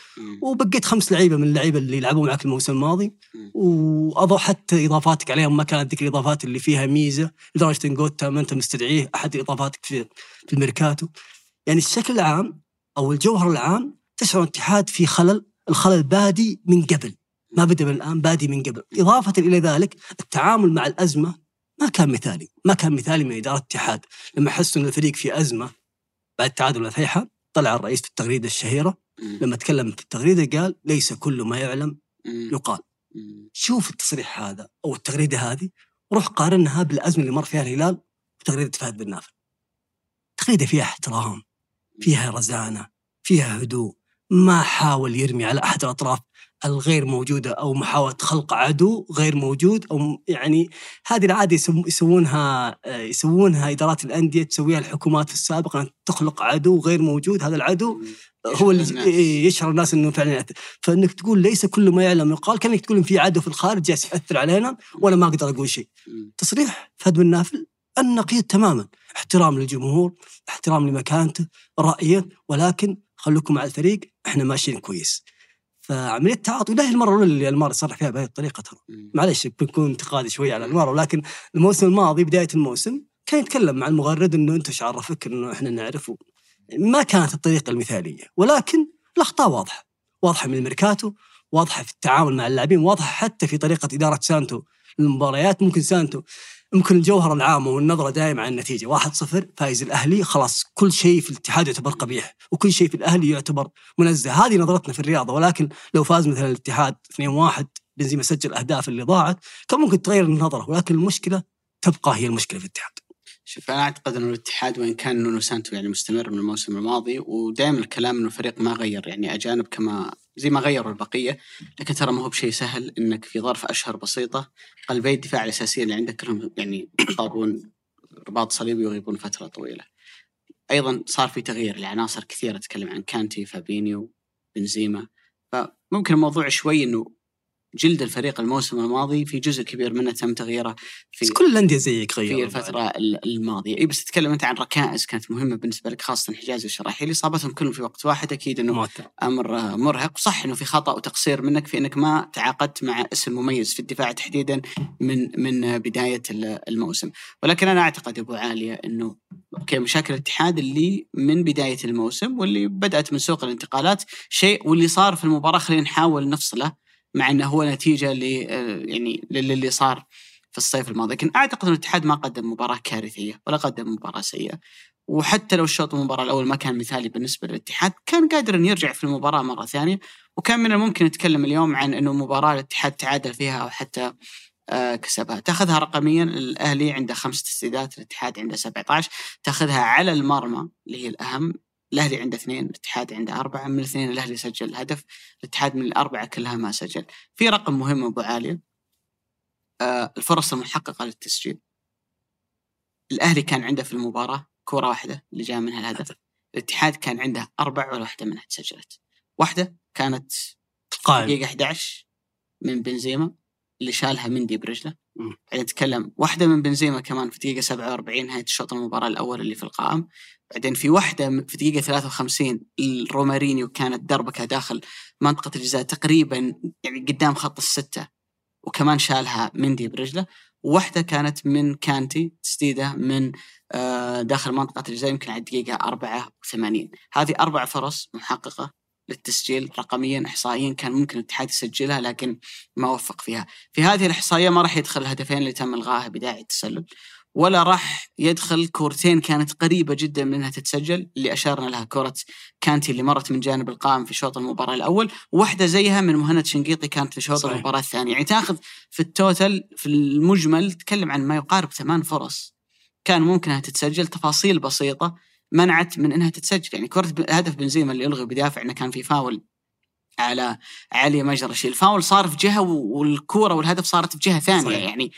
وبقيت خمس لعيبة من اللعيبة اللي لعبوا معك الموسم الماضي. وأضو حتى إضافاتك عليهم ما كانت ذيك الإضافات اللي فيها ميزة. لدرجة إن جوتا ما أنت مستدعيه أحد إضافاتك في في الميركاتو. يعني الشكل العام أو الجوهر العام تشعر الاتحاد في خلل الخلل بادي من قبل. ما بدأ من الآن بادي من قبل. إضافة إلى ذلك التعامل مع الأزمة ما كان مثالي. ما كان مثالي من إدارة الاتحاد. لما حسوا ان الفريق في أزمة بعد تعادل الفيحة طلع الرئيس في التغريدة الشهيرة. لما تكلم في التغريدة قال ليس كل ما يعلم يقال. شوف التصريح هذا أو التغريدة هذه. وروح قارنها بالأزمة اللي مر فيها الهلال وتغريدة فهد بن نافل تغريدة فيها احترام. فيها رزانة فيها هدوء ما حاول يرمي على أحد الأطراف الغير موجودة أو محاولة خلق عدو غير موجود أو يعني هذه العادة يسوونها يسوونها إدارات الأندية تسويها الحكومات في السابق أن تخلق عدو غير موجود. هذا العدو هو اللي يشعر الناس إنه فعلا فإنك تقول ليس كل ما يعلم يقال كأنك تقول في عدو في الخارج جالس يأثر علينا وأنا ما أقدر أقول شيء. تصريح فهد بن نافل؟ النقيض تماما. احترام للجمهور احترام لمكانته رأيه ولكن خلوكم مع الفريق إحنا ماشيين كويس. فعملية التعاطي لا هي المرة الأولى اللي المار صرح فيها بهذه الطريقة ترى. معلش بنكون انتقادي شوي على المار ولكن الموسم الماضي بداية الموسم كان يتكلم مع المغرد إنه أنت إيش عرفك إنه إحنا نعرف ما كانت الطريقة المثالية. ولكن الأخطاء واضحة. واضحة من الميركاتو واضحة في التعامل مع اللاعبين واضحة حتى في طريقة إدارة سانتو. للمباريات ممكن سانتو ممكن الجوهر العام والنظره دائما على النتيجة. 1-0 فايز الأهلي خلاص كل شيء في الاتحاد يعتبر قبيح وكل شيء في الأهلي يعتبر منزه. هذه نظرتنا في الرياضة ولكن لو فاز مثلا الاتحاد 2-1 بنزيما سجل الاهداف اللي ضاعت كان ممكن تغير النظرة ولكن المشكلة تبقى هي المشكلة في الاتحاد. شوف أنا أعتقد إنه الاتحاد وإن كان نونو سانتو يعني مستمر من الموسم الماضي ودائما الكلام إنه الفريق ما غير يعني أجانب كما زي ما غيروا البقية لكن ترى ما هو بشيء سهل إنك في ظرف أشهر بسيطة قلبي الدفاع الاساسيين اللي عندك كلهم يعني يصابون رباط صليبي ويغيبون فترة طويلة. أيضا صار في تغيير لعناصر كثيرة اتكلم عن كانتي فابينيو بنزيما فممكن الموضوع شوي إنه جلد الفريق الموسم الماضي في جزء كبير منه تم تغييره في كل الأندية زيك غيروا في الفترة الماضية. إي بس تتكلم انت عن ركائز كانت مهمة بالنسبة لك خاصة حجازي والشراحيلي إصابتهم كلهم في وقت واحد أكيد إنه موتر. أمر مرهق. صح إنه في خطأ وتقصير منك في إنك ما تعاقدت مع اسم مميز في الدفاع تحديدا من من بداية الموسم. ولكن أنا أعتقد أبو عالية إنه أوكي مشاكل الاتحاد اللي من بداية الموسم واللي بدأت من سوق الانتقالات شيء واللي صار في المباراة خلينا نحاول نفصله مع إنه هو نتيجة ل يعني للي صار في الصيف الماضي. لكن أعتقد إن الاتحاد ما قدم مباراة كارثية ولا قدم مباراة سيئة. وحتى لو الشوط المباراة الأول ما كان مثالي بالنسبة للاتحاد كان قادر إن يرجع في المباراة مرة ثانية. وكان من الممكن نتكلم اليوم عن إنه مباراة الاتحاد تعادل فيها أو حتى آه، كسبها. تاخذها رقميا الأهلي عنده خمسة تسديدات الاتحاد عنده 17 تاخذها على المرمى اللي هي الأهم. الأهلي عنده اثنين الاتحاد عنده أربعة من الاثنين الأهلي سجل هدف الاتحاد من الأربعة كلها ما سجل. في رقم مهم أبو عاليه آه الفرص المحققة للتسجيل. الأهلي كان عنده في المباراة كرة واحدة اللي جاء منها الهدف. الاتحاد كان عنده أربع ولا واحدة منها تسجلت واحدة كانت قائم. دقيقة 11 من بنزيما اللي شالها مندي برجله. بعدين نتكلم واحدة من بنزيما كمان في دقيقة 47 نهايه الشوط المباراة الأول اللي في القائم. بعدين في واحدة في دقيقة 53 الرومارينيو كانت دربكة داخل منطقة الجزاء تقريبا يعني قدام خط الستة وكمان شالها مندي برجله. وواحدة كانت من كانتي تسديدة من آه، داخل منطقة الجزاء يمكن على الدقيقة 84 هذه أربع فرص محققة. للتسجيل رقميا احصائيا كان ممكن الاتحاد يسجلها لكن ما وفق فيها. في هذه الإحصائية ما راح يدخل الهدفين اللي تم إلغائها بداعي التسلل ولا راح يدخل كورتين كانت قريبة جدا من إنها تتسجل اللي اشارنا لها كرة كانتي اللي مرت من جانب القائم في شوط المباراة الأول واحدة زيها من مهند شنقيطي كانت في شوط صحيح. المباراة الثانية يعني تاخذ في التوتل في المجمل تتكلم عن ما يقارب ثمان فرص كان ممكن إنها تتسجل تفاصيل بسيطة منعت من إنها تتسجل. يعني كرة هدف بنزيما اللي الغي بدافع إنه كان في فاول على علي مجرشي الفاول صار في جهة والكورة والهدف صارت في جهة ثانية. صحيح. يعني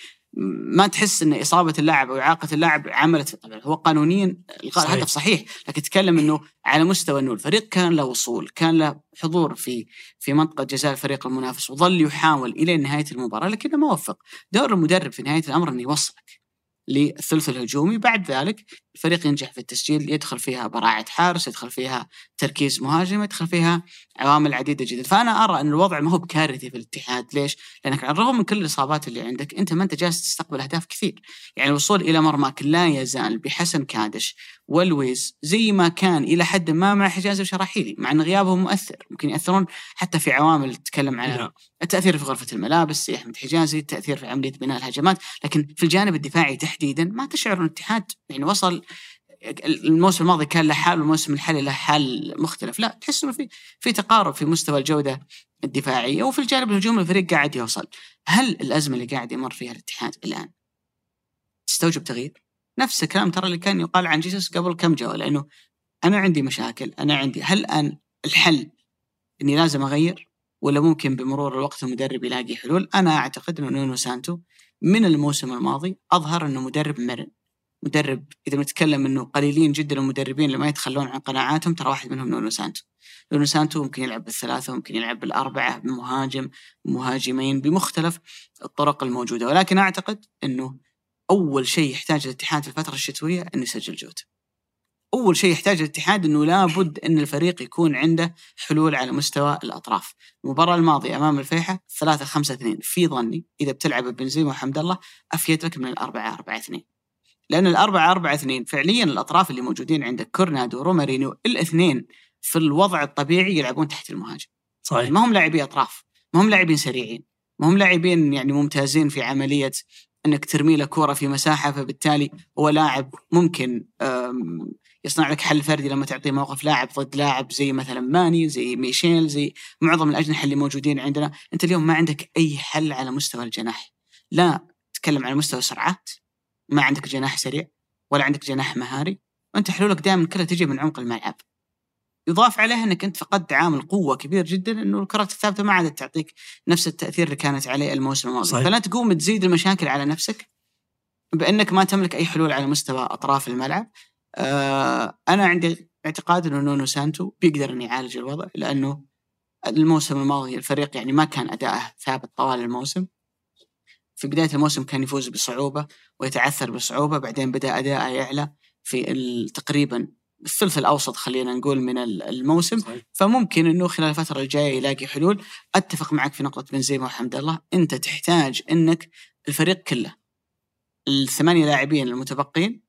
ما تحس إن إصابة اللاعب أو إعاقة اللاعب عملت هو قانونيا إلغاء الهدف صحيح لكن تتكلم إنه على مستوى إنه الفريق كان له وصول كان له حضور في في منطقة جزاء الفريق المنافس وظل يحاول إلى نهاية المباراة لكنه ما وفق. دور المدرب في نهاية الأمر إنه يوصلك للثلث الهجومي بعد ذلك الفريق ينجح في التسجيل يدخل فيها براعة حارس يدخل فيها تركيز مهاجم يدخل فيها عوامل عديدة جدا. فأنا أرى أن الوضع ما هو بكارثي في الاتحاد. ليش؟ لأنك على الرغم من كل الإصابات اللي عندك أنت ما أنت جالس تستقبل أهداف كثير. يعني الوصول إلى مرماك لا يزال بحسن كادش والويز زي ما كان إلى حد ما مع حجازي وشراحيلي مع أن غيابهم مؤثر. ممكن يأثرون حتى في عوامل تتكلم عن نعم. التأثير في غرفة الملابس زي أحمد حجازي التأثير في عملية بناء الهجمات. لكن في الجانب الدفاعي تحديدا ما تشعر أن الاتحاد يعني وصل الموسم الماضي كان له حال والموسم الحالي له حال مختلف. لا تحس إنه في في تقارب في مستوى الجودة الدفاعية وفي الجانب الهجومي الفريق قاعد يوصل. هل الأزمة اللي قاعد يمر فيها الاتحاد الآن تستوجب تغيير؟ نفس الكلام ترى اللي كان يقال عن جيسوس قبل كم جولة لأنه أنا عندي مشاكل أنا عندي هل الآن الحل إني لازم أغير ولا ممكن بمرور الوقت المدرب يلاقي حلول؟ أنا أعتقد إنه نونو سانتو من الموسم الماضي أظهر إنه مدرب مرن. مدرب إذا بنتكلم إنه قليلين جدا المدربين اللي ما يتخلون عن قناعاتهم ترى واحد منهم نونو سانتو. نونو سانتو ممكن يلعب بالثلاثة ممكن يلعب بالأربعة بمهاجم مهاجمين بمختلف الطرق الموجودة. ولكن أعتقد إنه أول شيء يحتاج الاتحاد في الفترة الشتوية إنه يسجل جوتا أول شيء يحتاج الاتحاد إنه لابد إن الفريق يكون عنده حلول على مستوى الأطراف. المباراة الماضية أمام الفيحة 3 5 2 في ظني إذا بتلعب بنزيما وحمد الله افيد لك من الأربعة 4 2 لأن الأربعة 4 2 فعليا الأطراف اللي موجودين عندك كورنادو ورومارينو الاثنين في الوضع الطبيعي يلعبون تحت المهاجم. صحيح. ما هم لاعبي أطراف ما هم لاعبين سريعين ما هم لاعبين يعني ممتازين في عملية إنك ترمي له كورة في مساحة فبالتالي هو لاعب ممكن يصنع لك حل فردي لما تعطيه موقف لاعب ضد لاعب زي مثلا ماني زي ميشيل زي معظم الأجنحة اللي موجودين عندنا. أنت اليوم ما عندك أي حل على مستوى الجناح. لا تتكلم على مستوى السرعات ما عندك جناح سريع ولا عندك جناح مهاري وأنت حلولك دائما كلها تجي من عمق الملعب. يضاف عليها إنك أنت فقدت عامل قوة كبير جدا إنه الكرات الثابتة ما عادت تعطيك نفس التأثير اللي كانت عليه الموسم الماضي. فلا تقوم تزيد المشاكل على نفسك بأنك ما تملك أي حلول على مستوى أطراف الملعب. آه أنا عندي اعتقاد إنه نونو سانتو بيقدر إنه يعالج الوضع لأنه الموسم الماضي الفريق يعني ما كان أداءه ثابت طوال الموسم. في بداية الموسم كان يفوز بصعوبة ويتعثر بصعوبة بعدين بدأ اداءه يعلى في تقريبا الثلث الأوسط خلينا نقول من الموسم. صحيح. فممكن إنه خلال الفترة الجاية يلاقي حلول. أتفق معك في نقطة بنزيما وحمد الله. أنت تحتاج إنك الفريق كله الثمانية لاعبين المتبقين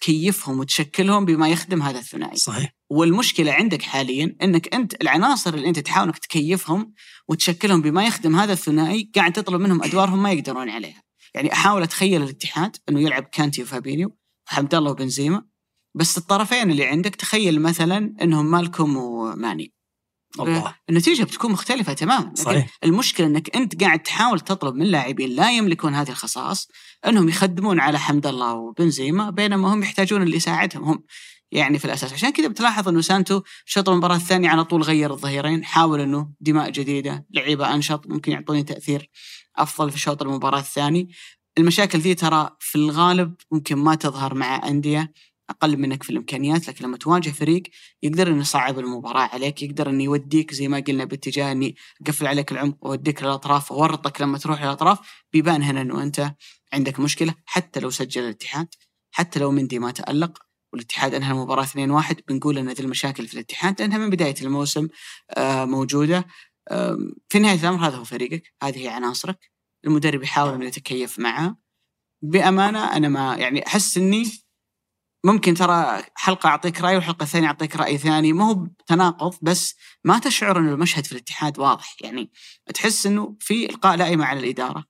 تكيفهم وتشكلهم بما يخدم هذا الثنائي. صحيح. والمشكلة عندك حاليا إنك أنت العناصر اللي أنت تحاول إنك تكيفهم وتشكلهم بما يخدم هذا الثنائي قاعد تطلب منهم أدوارهم ما يقدرون عليها. يعني أحاول أتخيل الاتحاد إنه يلعب كانتي وفابينيو وحمد الله وبنزيما بس الطرفين اللي عندك تخيل مثلا إنهم مالكم وماني. النتيجة بتكون مختلفة تماما صحيح. المشكلة إنك أنت قاعد تحاول تطلب من لاعبين لا يملكون هذه الخصائص إنهم يخدمون على حمد الله وبنزيما بينما هم يحتاجون اللي يساعدهم هم. يعني في الأساس عشان كذا بتلاحظ إنه سانتو شوط المباراة الثانية على طول غير الظهيرين حاول إنه دماء جديدة لعيبة أنشط ممكن يعطوني تأثير أفضل في شوط المباراة الثاني. المشاكل ذي ترى في الغالب ممكن ما تظهر مع أندية أقل منك في الإمكانيات لكن لما تواجه فريق يقدر إنه يصعب المباراة عليك يقدر إنه يوديك زي ما قلنا باتجاه إني أقفل عليك العمق وأوديك للأطراف وأورطك لما تروح للأطراف بيبان هنا إنه أنت عندك مشكلة حتى لو سجل الاتحاد حتى لو مندي ما تألق. والاتحاد أنهى المباراة 2-1 بنقول إن ذي المشاكل في الاتحاد لانها من بداية الموسم آه، موجودة. في نهاية الأمر هذا هو فريقك هذه هي عناصرك. المدرب يحاول إنه يتكيف معها بأمانة أنا ما يعني أحس إني ممكن ترى حلقة أعطيك رأي والحلقة الثانية أعطيك رأي ثاني. ما هو تناقض بس ما تشعر أن المشهد في الاتحاد واضح. يعني تحس أنه في إلقاء لائمة على الإدارة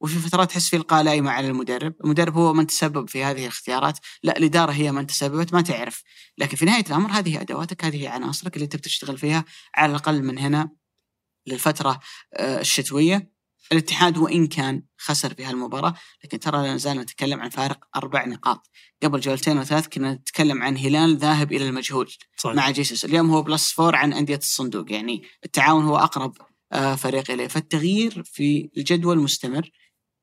وفي فترات تحس في إلقاء لائمة على المدرب. المدرب هو من تسبب في هذه الاختيارات. لا الإدارة هي من تسببت ما تعرف. لكن في نهاية الأمر هذه أدواتك هذه عناصرك اللي أنت بتشتغل فيها على الأقل من هنا للفترة آه، الشتوية. الاتحاد وإن كان خسر في هالمباراة لكن ترى لا نزال نتكلم عن فارق أربع نقاط. قبل جولتين وثلاث كنا نتكلم عن هلال ذاهب إلى المجهول صحيح. مع جيسوس. اليوم هو plus four عن أندية الصندوق يعني التعاون هو أقرب آه، فريق إليه. فالتغيير في الجدول مستمر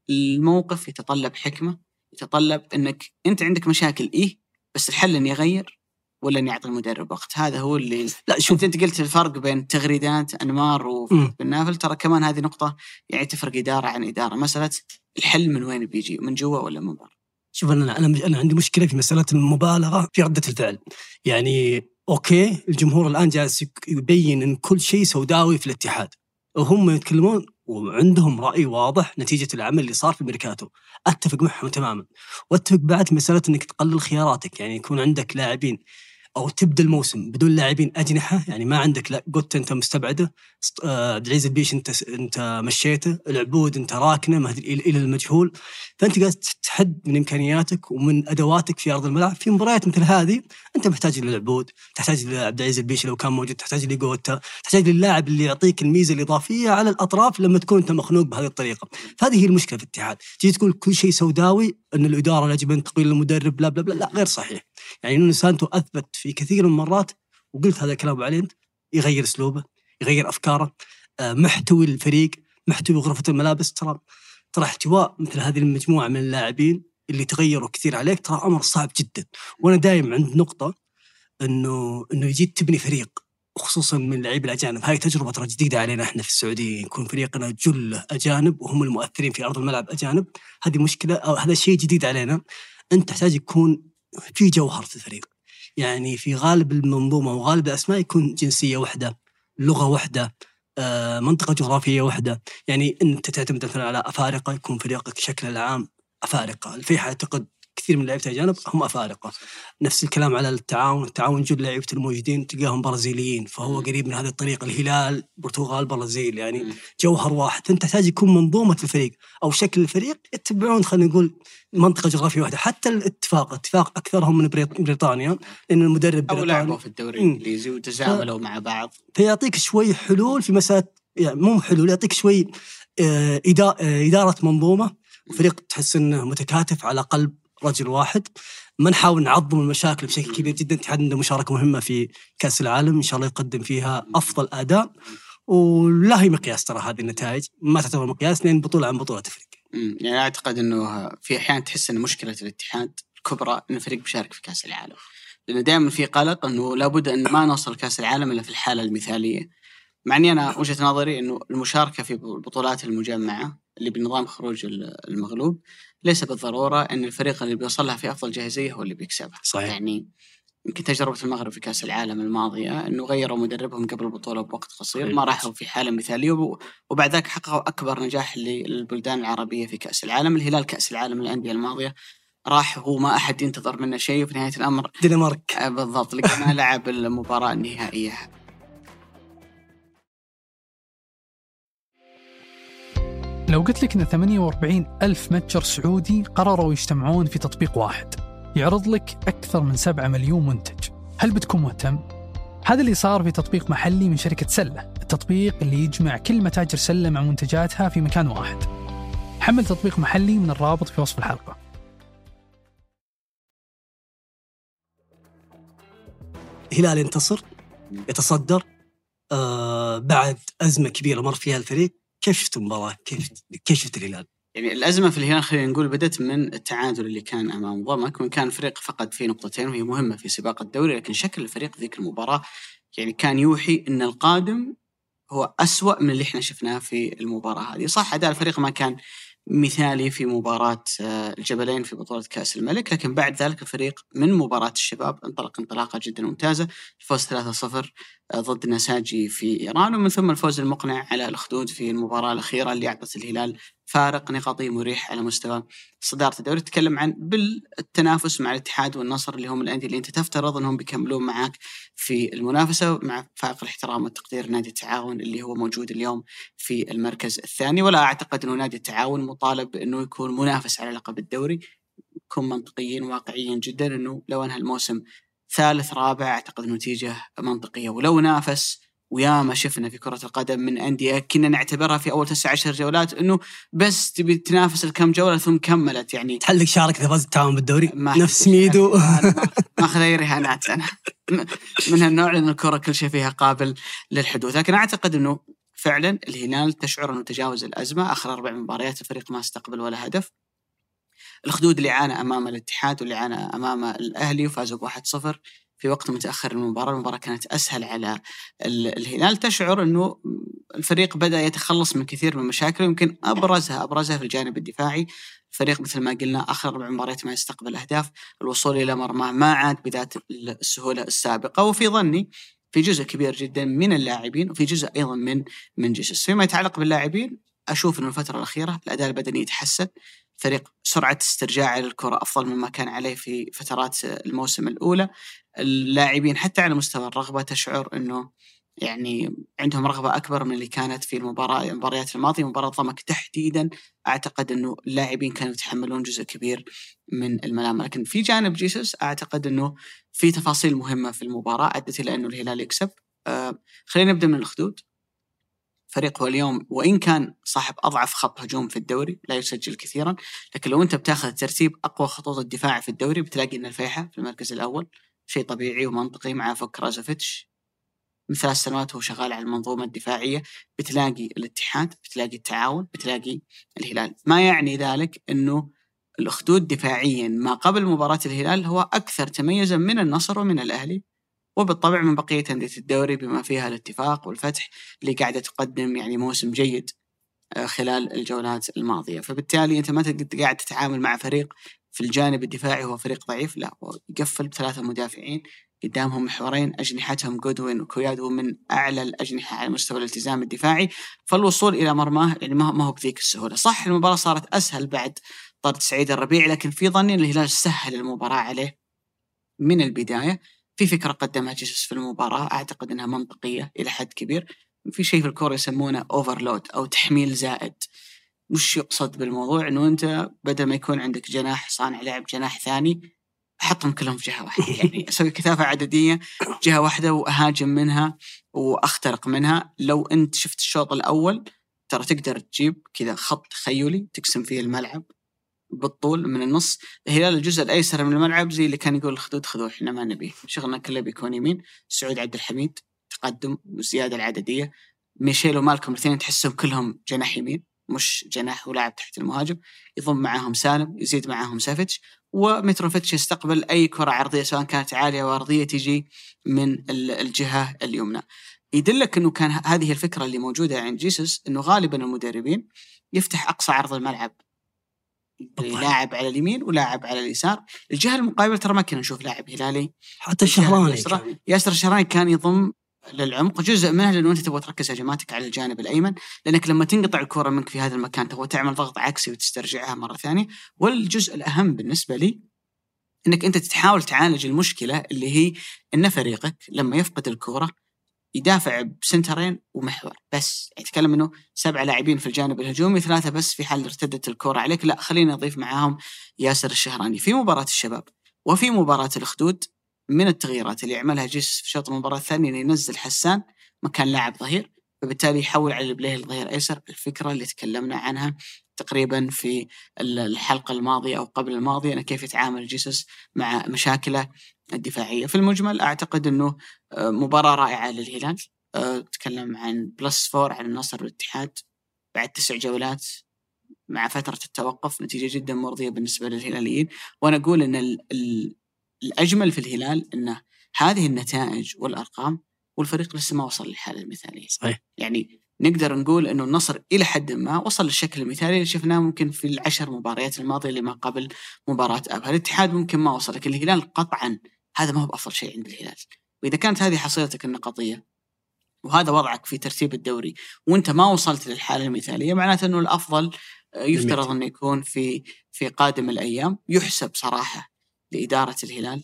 الموقف يتطلب حكمة يتطلب أنك أنت عندك مشاكل إيه بس الحل أن يغير ولا إني أعطي المدرب وقت؟ هذا هو اللي لا شوف أنت قلت الفرق بين تغريدات أنمار وبن ترى كمان هذه نقطة يعني تفرق إدارة عن إدارة. مسألة الحل من وين بيجي؟ من جوا ولا من برا؟ شوف أنا أنا أنا عندي مشكلة في مسألة المبالغة في ردة الفعل. يعني okay الجمهور الآن جالس يبين إن كل شيء سوداوي في الاتحاد. وهم يتكلمون وعندهم رأي واضح نتيجة العمل اللي صار في الميركاتو أتفق معهم تماما. وأتفق بعد مسألة إنك تقلل خياراتك. يعني يكون عندك لاعبين أو تبدأ الموسم بدون لاعبين أجنحة. يعني ما عندك لا قلت أنت مستبعده آه، عبد العزيز البيش أنت أنت مشيته العبود أنت راكنه إلى المجهول. فأنت قاعد تحد من إمكانياتك ومن أدواتك في أرض الملعب. في مباريات مثل هذه أنت محتاج للعبود تحتاج لعبد العزيز البيش لو كان موجود تحتاج لجوتا تحتاج للاعب اللي يعطيك الميزة الإضافية على الأطراف لما تكون أنت مخنوق بهذه الطريقة. فهذه هي المشكلة في الاتحاد. تجي تقول كل شيء سوداوي أن الإدارة يجب ان تقيل المدرب بلا بلا بلا لا غير صحيح. يعني نونو سانتو أثبت في كثير من المرات وقلت هذا الكلام عليه إنه يغير أسلوبه يغير أفكاره آه، محتوي الفريق محتوي غرفة الملابس. ترى ترى احتواء مثل هذه المجموعة من اللاعبين اللي تغيروا كثير عليك ترى أمر صعب جدا. وأنا دايم عند نقطة إنه إنه يجيك تبني فريق وخصوصا من اللعيبه الأجانب. هاي تجربة ترى جديدة علينا إحنا في السعودية. يكون فريقنا جله أجانب وهم المؤثرين في أرض الملعب أجانب هذه مشكلة أو هذا شيء جديد علينا. أنت تحتاج يكون في جوهر في الفريق. يعني في غالب المنظومة وغالب الاسماء يكون جنسية واحدة لغة واحدة آه، منطقة جغرافية واحدة. يعني أنت تعتمد مثلا على أفارقة يكون فريقك شكل العام أفارقة. الفيحة أعتقد كثير من لعيبة الأجانب هم أفارقة. نفس الكلام على التعاون التعاون جل لعيبة الموجودين تلقاهم برازيليين فهو قريب من هذه الطريقة الهلال برتغال برازيل يعني جوهر واحد. أنت تحتاج يكون منظومة الفريق أو شكل الفريق يتبعون خلينا نقول منطقة جغرافية واحدة. حتى الاتفاق اتفاق أكثرهم من بريطانيا لأن المدرب أو لعبوا في الدوري الإنجليزي وتزاملوا ف... مع بعض. فيعطيك شوي حلول في مسألة يعني مو حلول يعطيك شوي آه، آه، إدارة منظومة. وفريق تحس إنه متكاتف على قلب رجل واحد ما نحاول نعظم المشاكل بشكل كبير جدا الاتحاد عنده مشاركة مهمة في كأس العالم إن شاء الله يقدم فيها أفضل أداء ولا هي مقياس ترى هذه النتائج ما تعتبر مقياس لأن بطولة عن بطولة تفرق. يعني أعتقد إنه في أحيان تحس إن مشكلة الاتحاد الكبرى إن الفريق بيشارك في كأس العالم. لأنه دائما في قلق إنه لابد إن ما نوصل كأس العالم إلا في الحالة المثالية. مع إني أنا وجهة نظري إنه المشاركة في البطولات المجمعة اللي بنظام خروج المغلوب ليس بالضرورة أن الفريق اللي بيوصل لها في أفضل جاهزية هو اللي بيكسبها. صحيح. يعني يمكن تجربة المغرب في كأس العالم الماضية أنه غيروا مدربهم قبل البطولة بوقت قصير ما راحوا في حالة مثالية وبعد ذاك حققوا أكبر نجاح للبلدان العربية في كأس العالم الهلال كأس العالم الانديه الماضية راح هو ما أحد ينتظر منه شيء وفي نهاية الأمر دنمارك آه، بالضبط لقينا لعب المباراة النهائية لو قلت لك إن 48 ألف متجر سعودي قرروا يجتمعون في تطبيق واحد يعرض لك أكثر من 7 مليون منتج. هل بتكون مهتم؟ هذا اللي صار في تطبيق محلي من شركة سلة التطبيق اللي يجمع كل متاجر سلة مع منتجاتها في مكان واحد. حمل تطبيق محلي من الرابط في وصف الحلقة. الهلال ينتصر يتصدر آه بعد أزمة كبيرة مر فيها الفريق. كيف شفت المباراة؟ كيف كيف شفت الهلال؟ يعني الأزمة في الهلال خلينا نقول بدأت من التعادل اللي كان أمام ضمك وإن كان فريق فقد فيه نقطتين وهي مهمة في سباق الدوري لكن شكل الفريق ذيك المباراة يعني كان يوحي إن القادم هو أسوأ من اللي إحنا شفناه في المباراة هذه، صح أداء الفريق ما كان مثالي في مباراة آه، الجبلين في بطولة كأس الملك. لكن بعد ذلك الفريق من مباراة الشباب انطلق انطلاقة جدا ممتازة. الفوز 3-0 آه، ضد نساجي في إيران. ومن ثم الفوز المقنع على الأخدود في المباراة الأخيرة اللي أعطت الهلال فارق نقاطي مريح على مستوى صدارة الدوري. تتكلم عن بالتنافس مع الاتحاد والنصر اللي هم الأندية اللي أنت تفترض أنهم بيكملون معك في المنافسة مع فائق الاحترام والتقدير نادي التعاون اللي هو موجود اليوم في المركز الثاني. ولا أعتقد أنه نادي التعاون مطالب أنه يكون منافس على لقب الدوري. نكون منطقيين واقعيين جدا أنه لو أنهى الموسم ثالث رابع أعتقد نتيجة منطقية. ولو نافس وياما شفنا في كرة القدم من أندية كنا نعتبرها في أول تسع عشر جولات أنه بس تبي تنافس الكم جولة ثم كملت يعني تحلق شعرك إذا فزت التعاون بالدوري؟ نفس ميدو. ماخذ أي رهانات أنا. من هالنوع لأن الكرة كل شيء فيها قابل للحدوث. لكن أعتقد أنه فعلا الهلال تشعر أنه تجاوز الأزمة آخر أربع مباريات الفريق ما استقبل ولا هدف. الخدود اللي عانى أمام الاتحاد واللي عانى أمام الأهلي وفازوا ب 1-0 في وقت متأخر المباراة، المباراة كانت أسهل على الهلال، تشعر إنه الفريق بدأ يتخلص من كثير من مشاكله؟ يمكن أبرزها أبرزها في الجانب الدفاعي، الفريق مثل ما قلنا آخر أربع مباريات ما يستقبل أهداف، الوصول إلى مرمى ما عاد بذات السهولة السابقة، وفي ظني في جزء كبير جدا من اللاعبين وفي جزء أيضا من من جيسوس، فيما يتعلق باللاعبين أشوف إنه الفترة الأخيرة الأداء البدني يتحسن، فريق سرعة استرجاعه للكرة أفضل مما كان عليه في فترات الموسم الأولى، اللاعبين حتى على مستوى الرغبة تشعر إنه يعني عندهم رغبة أكبر من اللي كانت في المباراة المباريات الماضية مباراة ضمك تحديدا. أعتقد إنه اللاعبين كانوا يتحملون جزء كبير من الملامه لكن في جانب جيسوس أعتقد إنه في تفاصيل مهمة في المباراة أدت إلى إنه الهلال يكسب. آه خلينا نبدأ من الخدود. فريق هو اليوم وإن كان صاحب أضعف خط هجوم في الدوري لا يسجل كثيرا لكن لو أنت بتاخذ ترتيب أقوى خطوط الدفاع في الدوري بتلاقي ان الفيحة في المركز الأول. شيء طبيعي ومنطقي مع فك رازوفيتش من ثلاث سنوات هو شغال على المنظومة الدفاعية. بتلاقي الاتحاد بتلاقي التعاون بتلاقي الهلال. ما يعني ذلك إنه الأخدود دفاعيا ما قبل مباراة الهلال هو أكثر تميزا من النصر ومن الأهلي؟ وبالطبع من بقية أندية الدوري بما فيها الاتفاق والفتح اللي قاعدة تقدم يعني موسم جيد آه، خلال الجولات الماضية، فبالتالي أنت ما قاعد تتعامل مع فريق في الجانب الدفاعي هو فريق ضعيف لا يقفل بثلاثه مدافعين قدامهم محورين أجنحتهم جودوين وكويادو مو من أعلى الأجنحة على مستوى الالتزام الدفاعي. فالوصول إلى مرماه يعني ما هو بذيك السهولة، صح المباراة صارت أسهل بعد طرد سعيد الربيع لكن في ظني الهلال سهل المباراة عليه من البداية. في فكرة قدمها جيسوس في المباراة أعتقد إنها منطقية إلى حد كبير. في شيء في الكورة يسمونه overload أو تحميل زائد. وش يقصد بالموضوع إنه أنت بدل ما يكون عندك جناح صانع لعب جناح ثاني أحطهم كلهم في جهة واحدة. يعني أسوي كثافة عددية جهة واحدة وأهاجم منها وأخترق منها. لو أنت شفت الشوط الأول ترى تقدر تجيب كذا خط تخيلي تقسم فيه الملعب. بالطول من النص الهلال الجزء الأيسر من الملعب زي اللي كان يقول الخدود خذوه إحنا ما نبيه شغلنا كله بيكون يمين سعود عبد الحميد تقدم والزياده العددية. ميشيل ومالكم الاثنين تحسهم كلهم جناح يمين مش جناح ولاعب تحت المهاجم. يضم معاهم سالم يزيد معاهم سافيتش. ومتروفيتش يستقبل أي كرة عرضية سواء كانت عالية أو ارضيه تجي من الجهة اليمنى. يدلك إنه كان هذه الفكرة اللي موجودة عند جيسوس إنه غالبا المدربين يفتح أقصى عرض الملعب لاعب على اليمين ولاعب على اليسار. الجهة المقابلة ترى ما كنا نشوف لاعب هلالي. حتى الشهراني ياسر الشهراني كان يضم للعمق. جزء منه لأنه أنت تبغى تركز هجماتك على الجانب الأيمن لأنك لما تنقطع الكرة منك في هذا المكان تبغى تعمل ضغط عكسي وتسترجعها مرة ثانية. والجزء الأهم بالنسبة لي إنك أنت تحاول تعالج المشكلة اللي هي إن فريقك لما يفقد الكرة يدافع بسنترين ومحور. بس يعني يتكلم إنه سبعة لاعبين في الجانب الهجومي ثلاثة بس في حال ارتدت الكرة عليك. لا خليني أضيف معاهم ياسر الشهراني. في مباراة الشباب وفي مباراة الأخدود من التغييرات اللي يعملها جيسوس في شوط المباراة الثانية إنه ينزل حسان مكان لاعب ظهير فبالتالي يحول علي البليهي ظهير أيسر. الفكرة اللي تكلمنا عنها تقريبا في الحلقة الماضية أو قبل الماضية إنه كيف يتعامل جيسوس مع مشاكله الدفاعية. في المجمل أعتقد إنه آه، مباراة رائعة للهلال. آه، تكلم عن plus four عن النصر والاتحاد بعد تسع جولات مع فترة التوقف نتيجة جدا مرضية بالنسبة للهلاليين. وأنا أقول أن ال ال الأجمل في الهلال أنه هذه النتائج والأرقام والفريق لسه ما وصل للحالة المثالية. صحيح. يعني نقدر نقول إنه النصر إلى حد ما وصل للشكل المثالي اللي شفناه ممكن في العشر مباريات الماضية اللي ما قبل مباراة أبها، الاتحاد ممكن ما وصل لكن الهلال قطعا هذا ما هو بأفضل شيء عند الهلال. وإذا كانت هذه حصيلتك النقطية وهذا وضعك في ترتيب الدوري وأنت ما وصلت للحالة المثالية معناته أنه الأفضل يفترض انه يكون في في قادم الأيام يحسب صراحة لإدارة الهلال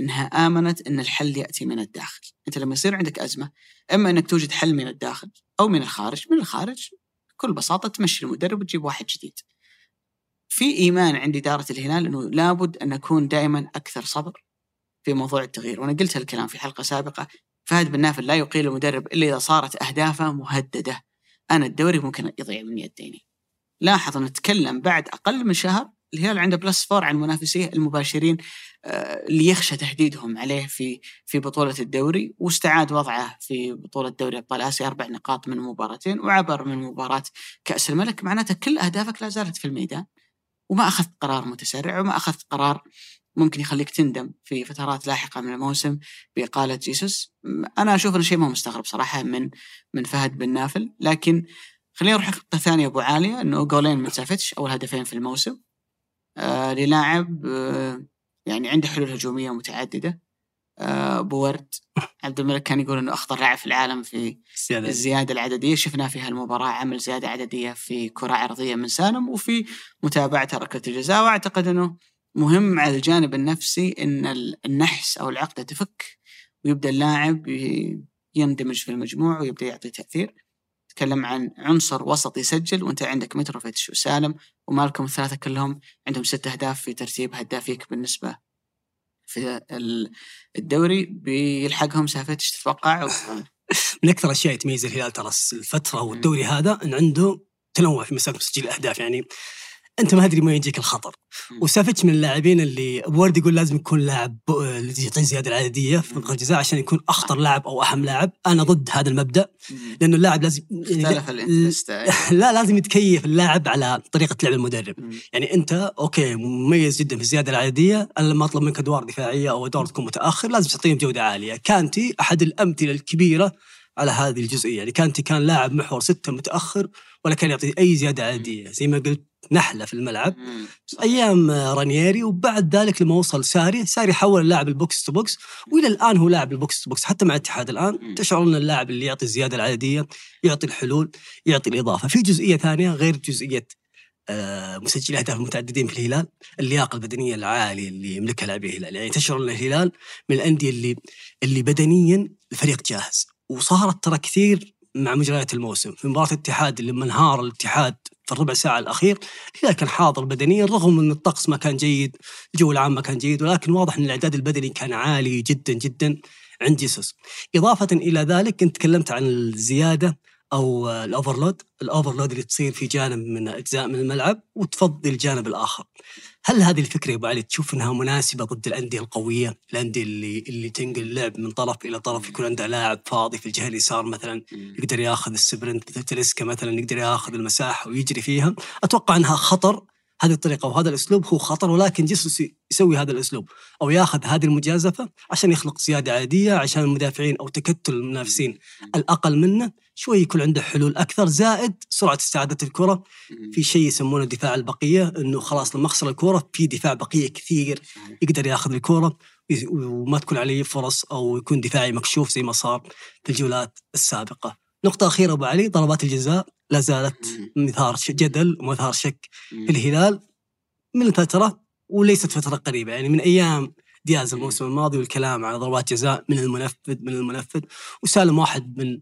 إنها آمنت إن الحل يأتي من الداخل، أنت لما يصير عندك أزمة إما إنك توجد حل من الداخل أو من الخارج، من الخارج بكل بساطة تمشي المدرب وتجيب واحد جديد. في إيمان عند إدارة الهلال إنه لابد أن نكون دائما أكثر صبر في موضوع التغيير، وأنا قلت الكلام في حلقة سابقة فهد بن نافل لا يقيل المدرب إلا إذا صارت أهدافه مهددة. أنا الدوري ممكن يضيع من يديني. لاحظ نتكلم بعد أقل من شهر الهلال عنده plus four عن منافسيه المباشرين آه، اللي يخشى تهديدهم عليه في في بطولة الدوري واستعاد وضعه في بطولة دوري أبطال آسيا أربع نقاط من مباراتين وعبر من مباراة كأس الملك معناته كل أهدافك لا زالت في الميدان وما أخذت قرار متسرع وما أخذت قرار ممكن يخليك تندم في فترات لاحقة من الموسم بإقالة جيسوس. أنا أشوف إنه شيء ما مستغرب صراحة من من فهد بن نافل. لكن خلينا نروح نقطة ثانية أبو عالية أنه جولين من سافتش أول هدفين في الموسم. آه للاعب آه يعني عنده حلول هجومية متعددة. آه بورد عبد الملك كان يقول إنه أخطر لاعب في العالم في الزيادة, الزيادة العددية. شفناه في هالمباراة عمل زيادة عددية في كرة عرضية من سالم وفي متابعة ركلة الجزاء. وأعتقد إنه مهم على الجانب النفسي إن النحس أو العقدة تفك ويبدأ اللاعب يندمج في المجموع ويبدأ يعطي تأثير. تتكلم عن عنصر وسط يسجل وأنت عندك متروفيتش وسالم ومالكم الثلاثة كلهم عندهم ست أهداف في ترتيب هدافيك بالنسبة في الدوري. بيلحقهم سافيتش تتوقع. من أكثر الاشياء تميز الهلال ترى الفترة والدوري هذا إن عنده تنوع في مساله تسجيل الأهداف. يعني أنت ما أدري ما يجيك الخطر. وسافيتش من اللاعبين اللي ورد يقول لازم يكون لاعب يعطي زيادة العددية في منطقة الجزاء عشان يكون أخطر لاعب أو أهم لاعب. أنا ضد هذا المبدأ لأنه اللاعب لازم يعني لا لازم يتكيف اللاعب على طريقة لعب المدرب. يعني أنت أوكي مميز جدا في الزيادة العددية. أنا لما أطلب منك أدوار دفاعية أو أدوار تكون متأخر لازم تعطيهم بجوده عالية. كانتي أحد الأمثلة الكبيرة على هذه الجزئية. يعني كانتي كان لاعب محور ستة متأخر ولا كان يعطي أي زيادة عادية. زي ما قلت نحلة في الملعب. أيام رانييري وبعد ذلك لما وصل ساري ساري حول اللاعب ال box to box وإلى الآن هو لاعب ال box to box حتى مع الاتحاد الآن. تشعر إن اللاعب اللي يعطي الزيادة العددية يعطي الحلول يعطي الإضافة. في جزئية ثانية غير جزئية آه، مسجل أهداف المتعددين في الهلال اللياقة البدنية العالية اللي يملكها لاعبي الهلال. يعني تشعر إن الهلال من الأندية اللي اللي بدنيا الفريق جاهز. وصارت ترى كثير مع مجريات الموسم. في مباراة الاتحاد لما انهار الاتحاد في الربع ساعة الأخير الهلال كان حاضر بدنيا رغم أن الطقس ما كان جيد الجو العام ما كان جيد ولكن واضح أن الإعداد البدني كان عالي جدا جدا عند جيسوس إضافة إلى ذلك كنت تكلمت عن الزيادة أو الأوفرلود الأوفرلود اللي تصير في جانب من أجزاء من الملعب وتفضي الجانب الآخر. هل هذه الفكرة يا أبو علي تشوف إنها مناسبة ضد الأندية القوية؟ الأندية اللي اللي تنقل اللعب من طرف إلى طرف يكون عندها لاعب فاضي في الجهة اليسار مثلا يقدر ياخذ السبرنت مثل تلسكا مثلا يقدر ياخذ المساحة ويجري فيها. أتوقع إنها خطر هذه الطريقة وهذا الأسلوب هو خطر ولكن جيسوس يسوي هذا الأسلوب أو ياخذ هذه المجازفة عشان يخلق زيادة عادية عشان المدافعين أو تكتل المنافسين الأقل منه. شوي يكون عنده حلول أكثر زائد سرعة استعادة الكرة. في شيء يسمونه دفاع البقية أنه خلاص لما أخسر الكرة في دفاع بقية كثير يقدر ياخذ الكرة وما تكون عليه فرص أو يكون دفاعي مكشوف زي ما صار في الجولات السابقة. نقطة أخيرة أبو علي ضربات الجزاء لا زالت مثار جدل ومثار شك في الهلال من فترة وليست فترة قريبة. يعني من أيام دياز الموسم الماضي والكلام عن ضربات جزاء من المنفذ من المنفذ وسالم واحد من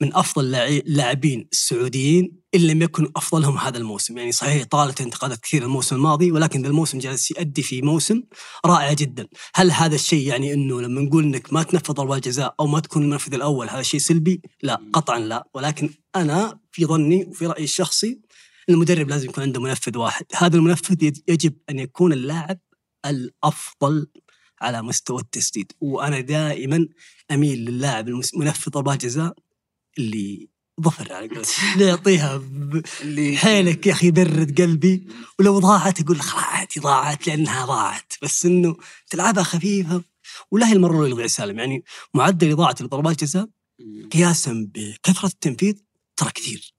من أفضل اللاعبين السعوديين إن لم يكن أفضلهم هذا الموسم، يعني صحيح طالت انتقادات كثير الموسم الماضي ولكن ذا الموسم جالس يؤدي في موسم رائع جدا، هل هذا الشيء يعني إنه لما نقول إنك ما تنفذ ضربات جزاء أو ما تكون المنفذ الأول هذا شيء سلبي؟ لا قطعا لا، ولكن أنا في ظني وفي رأيي الشخصي المدرب لازم يكون عنده منفذ واحد، هذا المنفذ يجب أن يكون اللاعب الأفضل على مستوى التسديد، وأنا دائما أميل للاعب المنفذ ضربات جزاء اللي ظفر على اللي يعطيها حيلك يا أخي برد قلبي ولو ضاعت أقول عادي ضاعت لأنها ضاعت. بس إنه تلعبها خفيفة ولا هي المرة اللي يضيع سالم يعني معدل اضاعه لضربات الجزاء قياسا بكثرة التنفيذ ترى كثير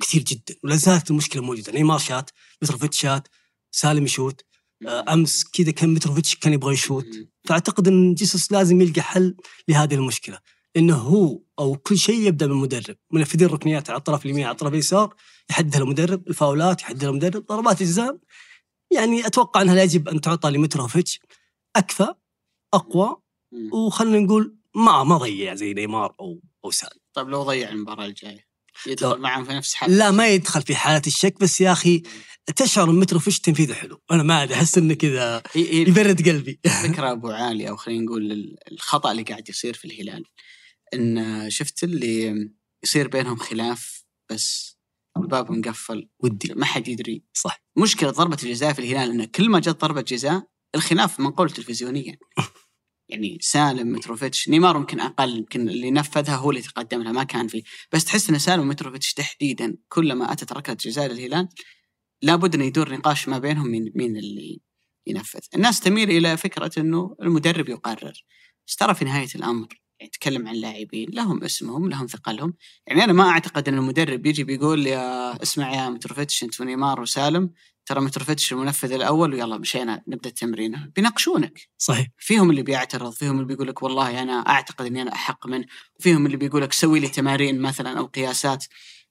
كثير جدا ولا زالت المشكلة موجودة. نيمار شات متروفيتش شات سالم يشوت آه، أمس كذا كان متروفيتش كان يبغى يشوت. فأعتقد إن جيسوس لازم يلقى حل لهذه المشكلة. إنه هو أو كل شيء يبدأ بالمدرب. منفذين الركنيات على الطرف اليمين على الطرف اليسار يحددها المدرب الفاولات يحددها المدرب ضربات الجزاء. يعني أتوقع إنها يجب أن تعطى لمتروفيتش أكفى أقوى وخلنا نقول ما ما ضيع زي نيمار أو أو سال طيب لو ضيع المباراة الجاية يدخل معهم في نفس حالة. لا ما يدخل في حالة الشك بس يا أخي تشعر إن متروفيتش تنفيذه حلو. أنا ما أدري أحس إنه كذا يبرد قلبي. فكرة أبو عالي أو خلينا نقول الخطأ اللي قاعد يصير في الهلال. إن شفت اللي يصير بينهم خلاف بس الباب مقفل ودي ما حد يدري. صح. مشكلة ضربة الجزاء في الهلال ان كل ما جت ضربة جزاء الخلاف منقول تلفزيونيا. يعني سالم متروفيتش نيمار يمكن أقل يمكن اللي نفذها هو اللي تقدم لها ما كان فيه بس تحس إن سالم متروفيتش تحديدا كلما أتت ركلة جزاء للهلال لابد إنه يدور نقاش ما بينهم مين مين اللي ينفذ. الناس تميل إلى فكرة إنه المدرب يقرر. بس ترى في نهاية الأمر يتكلم عن لاعبين لهم اسمهم لهم ثقلهم. يعني أنا ما أعتقد إن المدرب يجي بيقول يا اسمع يا متروفيتش أنت ونيمار وسالم. ترى متروفيتش المنفذ الأول ويلا مشينا نبدأ التمرين. بيناقشونك. صحيح. فيهم اللي بيعترض فيهم اللي بيقول لك والله أنا أعتقد إني أنا أحق منه وفيهم اللي بيقول لك سوي لي تمارين مثلا أو قياسات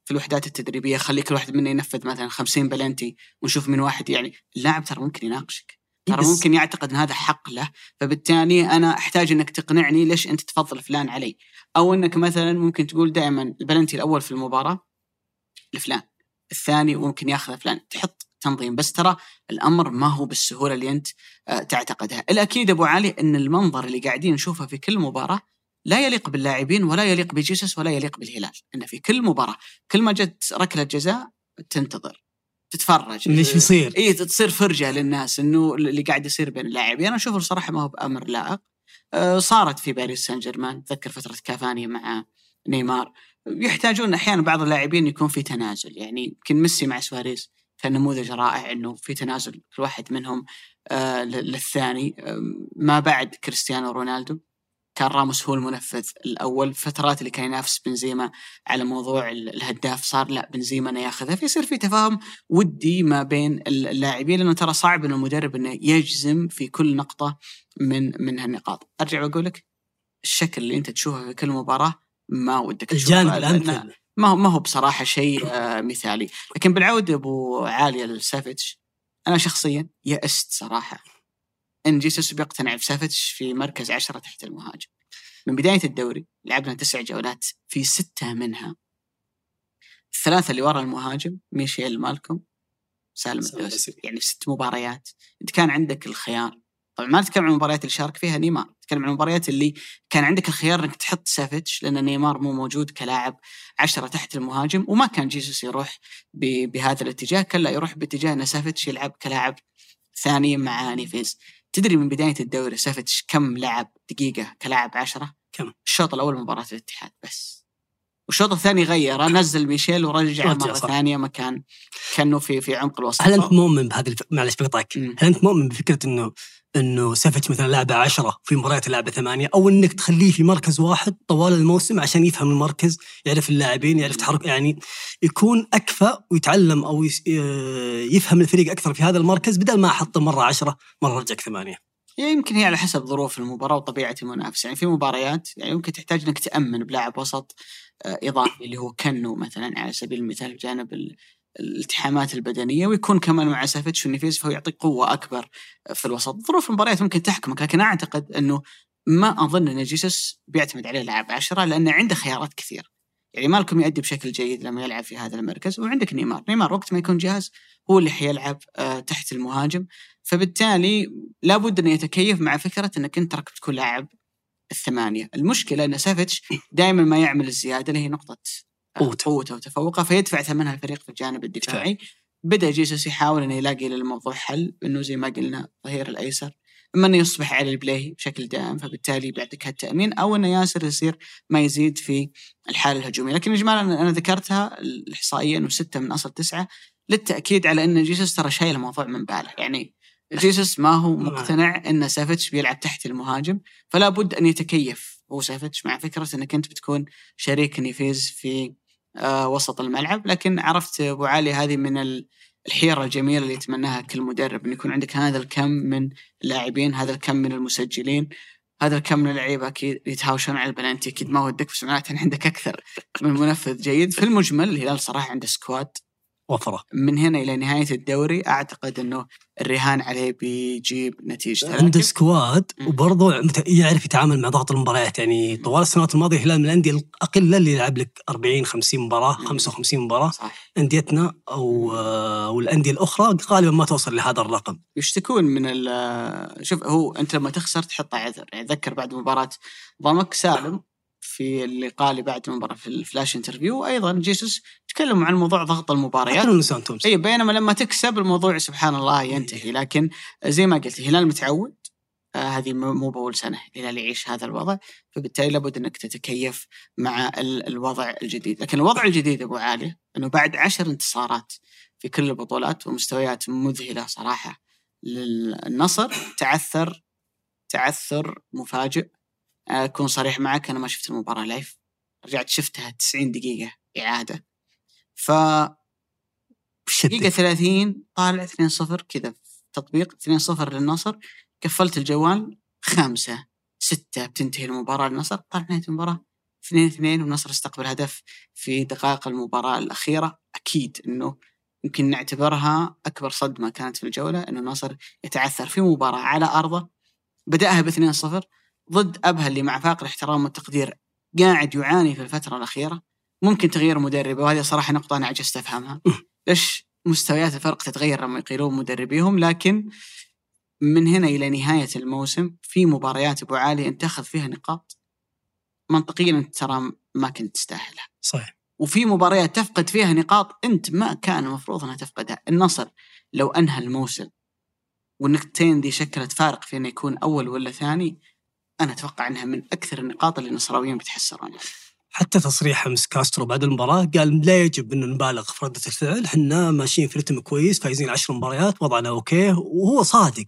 في الوحدات التدريبية خلي كل واحد منا ينفذ مثلا 50 بلنتي ونشوف من واحد يعني. اللاعب ترى ممكن يناقشك. ترى ممكن يعتقد إن هذا حق له فبالتالي أنا أحتاج إنك تقنعني ليش أنت تفضل فلان علي. أو إنك مثلا ممكن تقول دائما البلنتي الأول في المباراة لفلان الثاني ممكن ياخذ فلان. تحط تنظيم. بس ترى الأمر ما هو بالسهولة اللي أنت آه، تعتقدها. الأكيد أبو علي إن المنظر اللي قاعدين نشوفه في كل مباراة لا يليق باللاعبين ولا يليق بجيسوس ولا يليق بالهلال. إن في كل مباراة كل ما جت ركلة جزاء تنتظر. تتفرج. إيش بيصير؟ اي تصير فرجة للناس إنه اللي قاعد يصير بين اللاعبين. أنا أشوف الصراحة ما هو بأمر لائق. آه، صارت في باريس سان جيرمان. تذكر فترة كافاني مع نيمار. يحتاجون أحيانا بعض اللاعبين يكون في تنازل. يعني يمكن ميسي مع سواريز كان نموذج رائع إنه في تنازل كل واحد منهم آه للثاني. آه ما بعد كريستيانو رونالدو. كان راموس هو المنفذ الأول. الفترات اللي كان ينافس بنزيما على موضوع الهداف صار لا بنزيما أنا ياخذها. فيصير في تفاهم ودي ما بين اللاعبين لأنه ترى صعب انه المدرب إنه يجزم في كل نقطة من من هالنقاط. أرجع وأقول لك الشكل اللي أنت تشوفه في كل مباراة ما ودك تشوفه. الجانب الأمثل. ما هو ما هو بصراحة شيء آه، مثالي. لكن بالعودة أبو عالي لسافيتش أنا شخصيا يأست صراحة. إن جيسوس بيقتنع بسافيتش في مركز عشرة تحت المهاجم. من بداية الدوري لعبنا تسع جولات في ستة منها. الثلاثة اللي ورا المهاجم ميشيل مالكم سالم الدوسري. يعني في ست مباريات. أنت كان عندك الخيار. طبعا ما نتكلم عن المباريات اللي شارك فيها نيمار. نتكلم عن المباريات اللي كان عندك الخيار إنك تحط سافيتش لأن نيمار مو موجود كلاعب عشرة تحت المهاجم وما كان جيسوس يروح بهذا الاتجاه كان لا يروح باتجاه إن سافيتش يلعب كلاعب ثاني مع نيفيز. تدري من بداية الدوري سافيتش كم لعب دقيقة كلاعب عشرة؟ كم؟ الشوط الأول مباراة الاتحاد بس. والشوط الثاني غير نزل ميشيل ورجع مرة صح. ثانية مكان كأنه في في عمق الوسط. هل أنت مؤمن بهذه الف... معلش بقطعك. هل أنت مؤمن بفكرة انه إنه سافيتش مثلا لعبه عشرة في مباريات لعبه ثمانية أو إنك تخليه في مركز واحد طوال الموسم عشان يفهم المركز يعرف اللاعبين يعرف تحرك يعني يكون اكفى ويتعلم أو يفهم الفريق أكثر في هذا المركز بدل ما أحطه مرة عشرة مرة رجعك ثمانية. يمكن هي على حسب ظروف المباراة وطبيعة المنافسة. يعني في مباريات يعني يمكن تحتاج إنك تأمن بلاعب وسط آه، إضافي اللي هو كنو مثلا على سبيل المثال بجانب الالتحامات البدنية ويكون كمان مع سافيتش ونيفيز فهو يعطيك قوة أكبر في الوسط. ظروف المباريات ممكن تحكمك لكن أعتقد أنه ما أظن أن جيسوس بيعتمد عليه لاعب عشرة لأنه عنده خيارات كثير. يعني مالكم يؤدي بشكل جيد لما يلعب في هذا المركز وعندك نيمار. نيمار وقت ما يكون جاهز هو اللي حيلعب آه، تحت المهاجم. فبالتالي لابد انه يتكيف مع فكرة أنك أنت ركبت كل لاعب الثمانية، المشكلة أن سافيتش دائما ما يعمل الزيادة اللي هي نقطة قوته قوته وتفوقه فيدفع ثمنها الفريق في الجانب الدفاعي. بدأ جيسوس يحاول انه يلاقي للموضوع حل إنه زي ما قلنا الظهير الأيسر. أما انه يصبح على ال play بشكل دائم فبالتالي بيعطيك هالتامين أو انه ياسر يصير ما يزيد في الحالة الهجومية، لكن اجمالا أنا ذكرتها الإحصائية إنه ستة من أصل تسعة للتأكيد على أن جيسوس ترى شايل الموضوع من باله، يعني جيسوس ما هو مقتنع إن سافيتش بيلعب تحت المهاجم فلا بد أن يتكيف هو سافيتش مع فكرة إنك أنت بتكون شريك نيفيز في آه وسط الملعب لكن عرفت أبو عالي هذه من الحيرة الجميلة اللي يتمناها كل مدرب أن يكون عندك هذا الكم من اللاعبين هذا الكم من المسجلين هذا الكم من اللعيبة أكيد يتهاوشون على البلانتي أكيد ما ودك بس معناته عندك أكثر من منفذ جيد. في المجمل الهلال صراحة عنده squad وفرة. من هنا إلى نهاية الدوري أعتقد إنه الرهان عليه بيجيب نتيجته. عنده squad وبرضه يعرف يتعامل مع ضغط المباريات يعني طوال السنوات الماضية الهلال من الأندية الاقله اللي يلعب لك 40 50 مباراة 55 مباراة صح. أنديتنا أو أو الانديه الأخرى غالبا ما توصل لهذا الرقم. يشتكون من شوف هو أنت لما تخسر تحط عذر. يعني اتذكر بعد مباراة ضمك سالم في اللقاء اللي بعد المباراه في ال flash interview. وأيضا جيسوس تكلموا عن موضوع ضغط المباريات. اي بينما لما تكسب الموضوع سبحان الله ينتهي. لكن زي ما قلت الهلال متعود. آه هذه مو بأول سنة الهلال يعيش هذا الوضع. فبالتالي لابد أنك تتكيف مع الوضع الجديد. لكن الوضع الجديد أبو عالي أنه بعد عشر انتصارات في كل البطولات ومستويات مذهلة صراحة للنصر تعثر تعثر مفاجئ. أكون صريح معك أنا ما شفت المباراة لايف رجعت شفتها 90 دقيقة إعادة. ف دقيقة 30 طالع 2-0 كذا في تطبيق 2-0 للنصر. قفلت الجوال خامسه ستة بتنتهي المباراة للنصر. طالع نهاية المباراة 2 2 والنصر استقبل هدف في دقائق المباراة الأخيرة. أكيد أنه يمكن نعتبرها أكبر صدمة كانت في الجولة أنه النصر يتعثر في مباراة على أرضه. بدأها ب 2-0 ضد أبها اللي مع فاقر الاحترام والتقدير قاعد يعاني في الفترة الأخيرة. ممكن تغيير مدرب وهذه صراحة نقطة أنا عجزت أفهمها. ليش مستويات الفرق تتغير لما يقيلون مدربيهم؟ لكن من هنا إلى نهاية الموسم في مباريات أبو علي أنت تاخذ فيها نقاط منطقيا أنت ترى ما كنت تستاهلها. صحيح. وفي مباريات تفقد فيها نقاط أنت ما كان المفروض أنها تفقدها. النصر لو أنهى الموسم والنقطتين دي شكلت فارق في أنه يكون أول ولا ثاني أنا أتوقع إنها من أكثر النقاط اللي النصراويين بيتحسرون حتى تصريح امس كاسترو بعد المباراة قال لا يجب ان نبالغ في ردة الفعل، إحنا ماشيين في رتم كويس فايزين عشر مباريات وضعنا okay وهو صادق.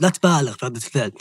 لا تبالغ في ردة الفعل.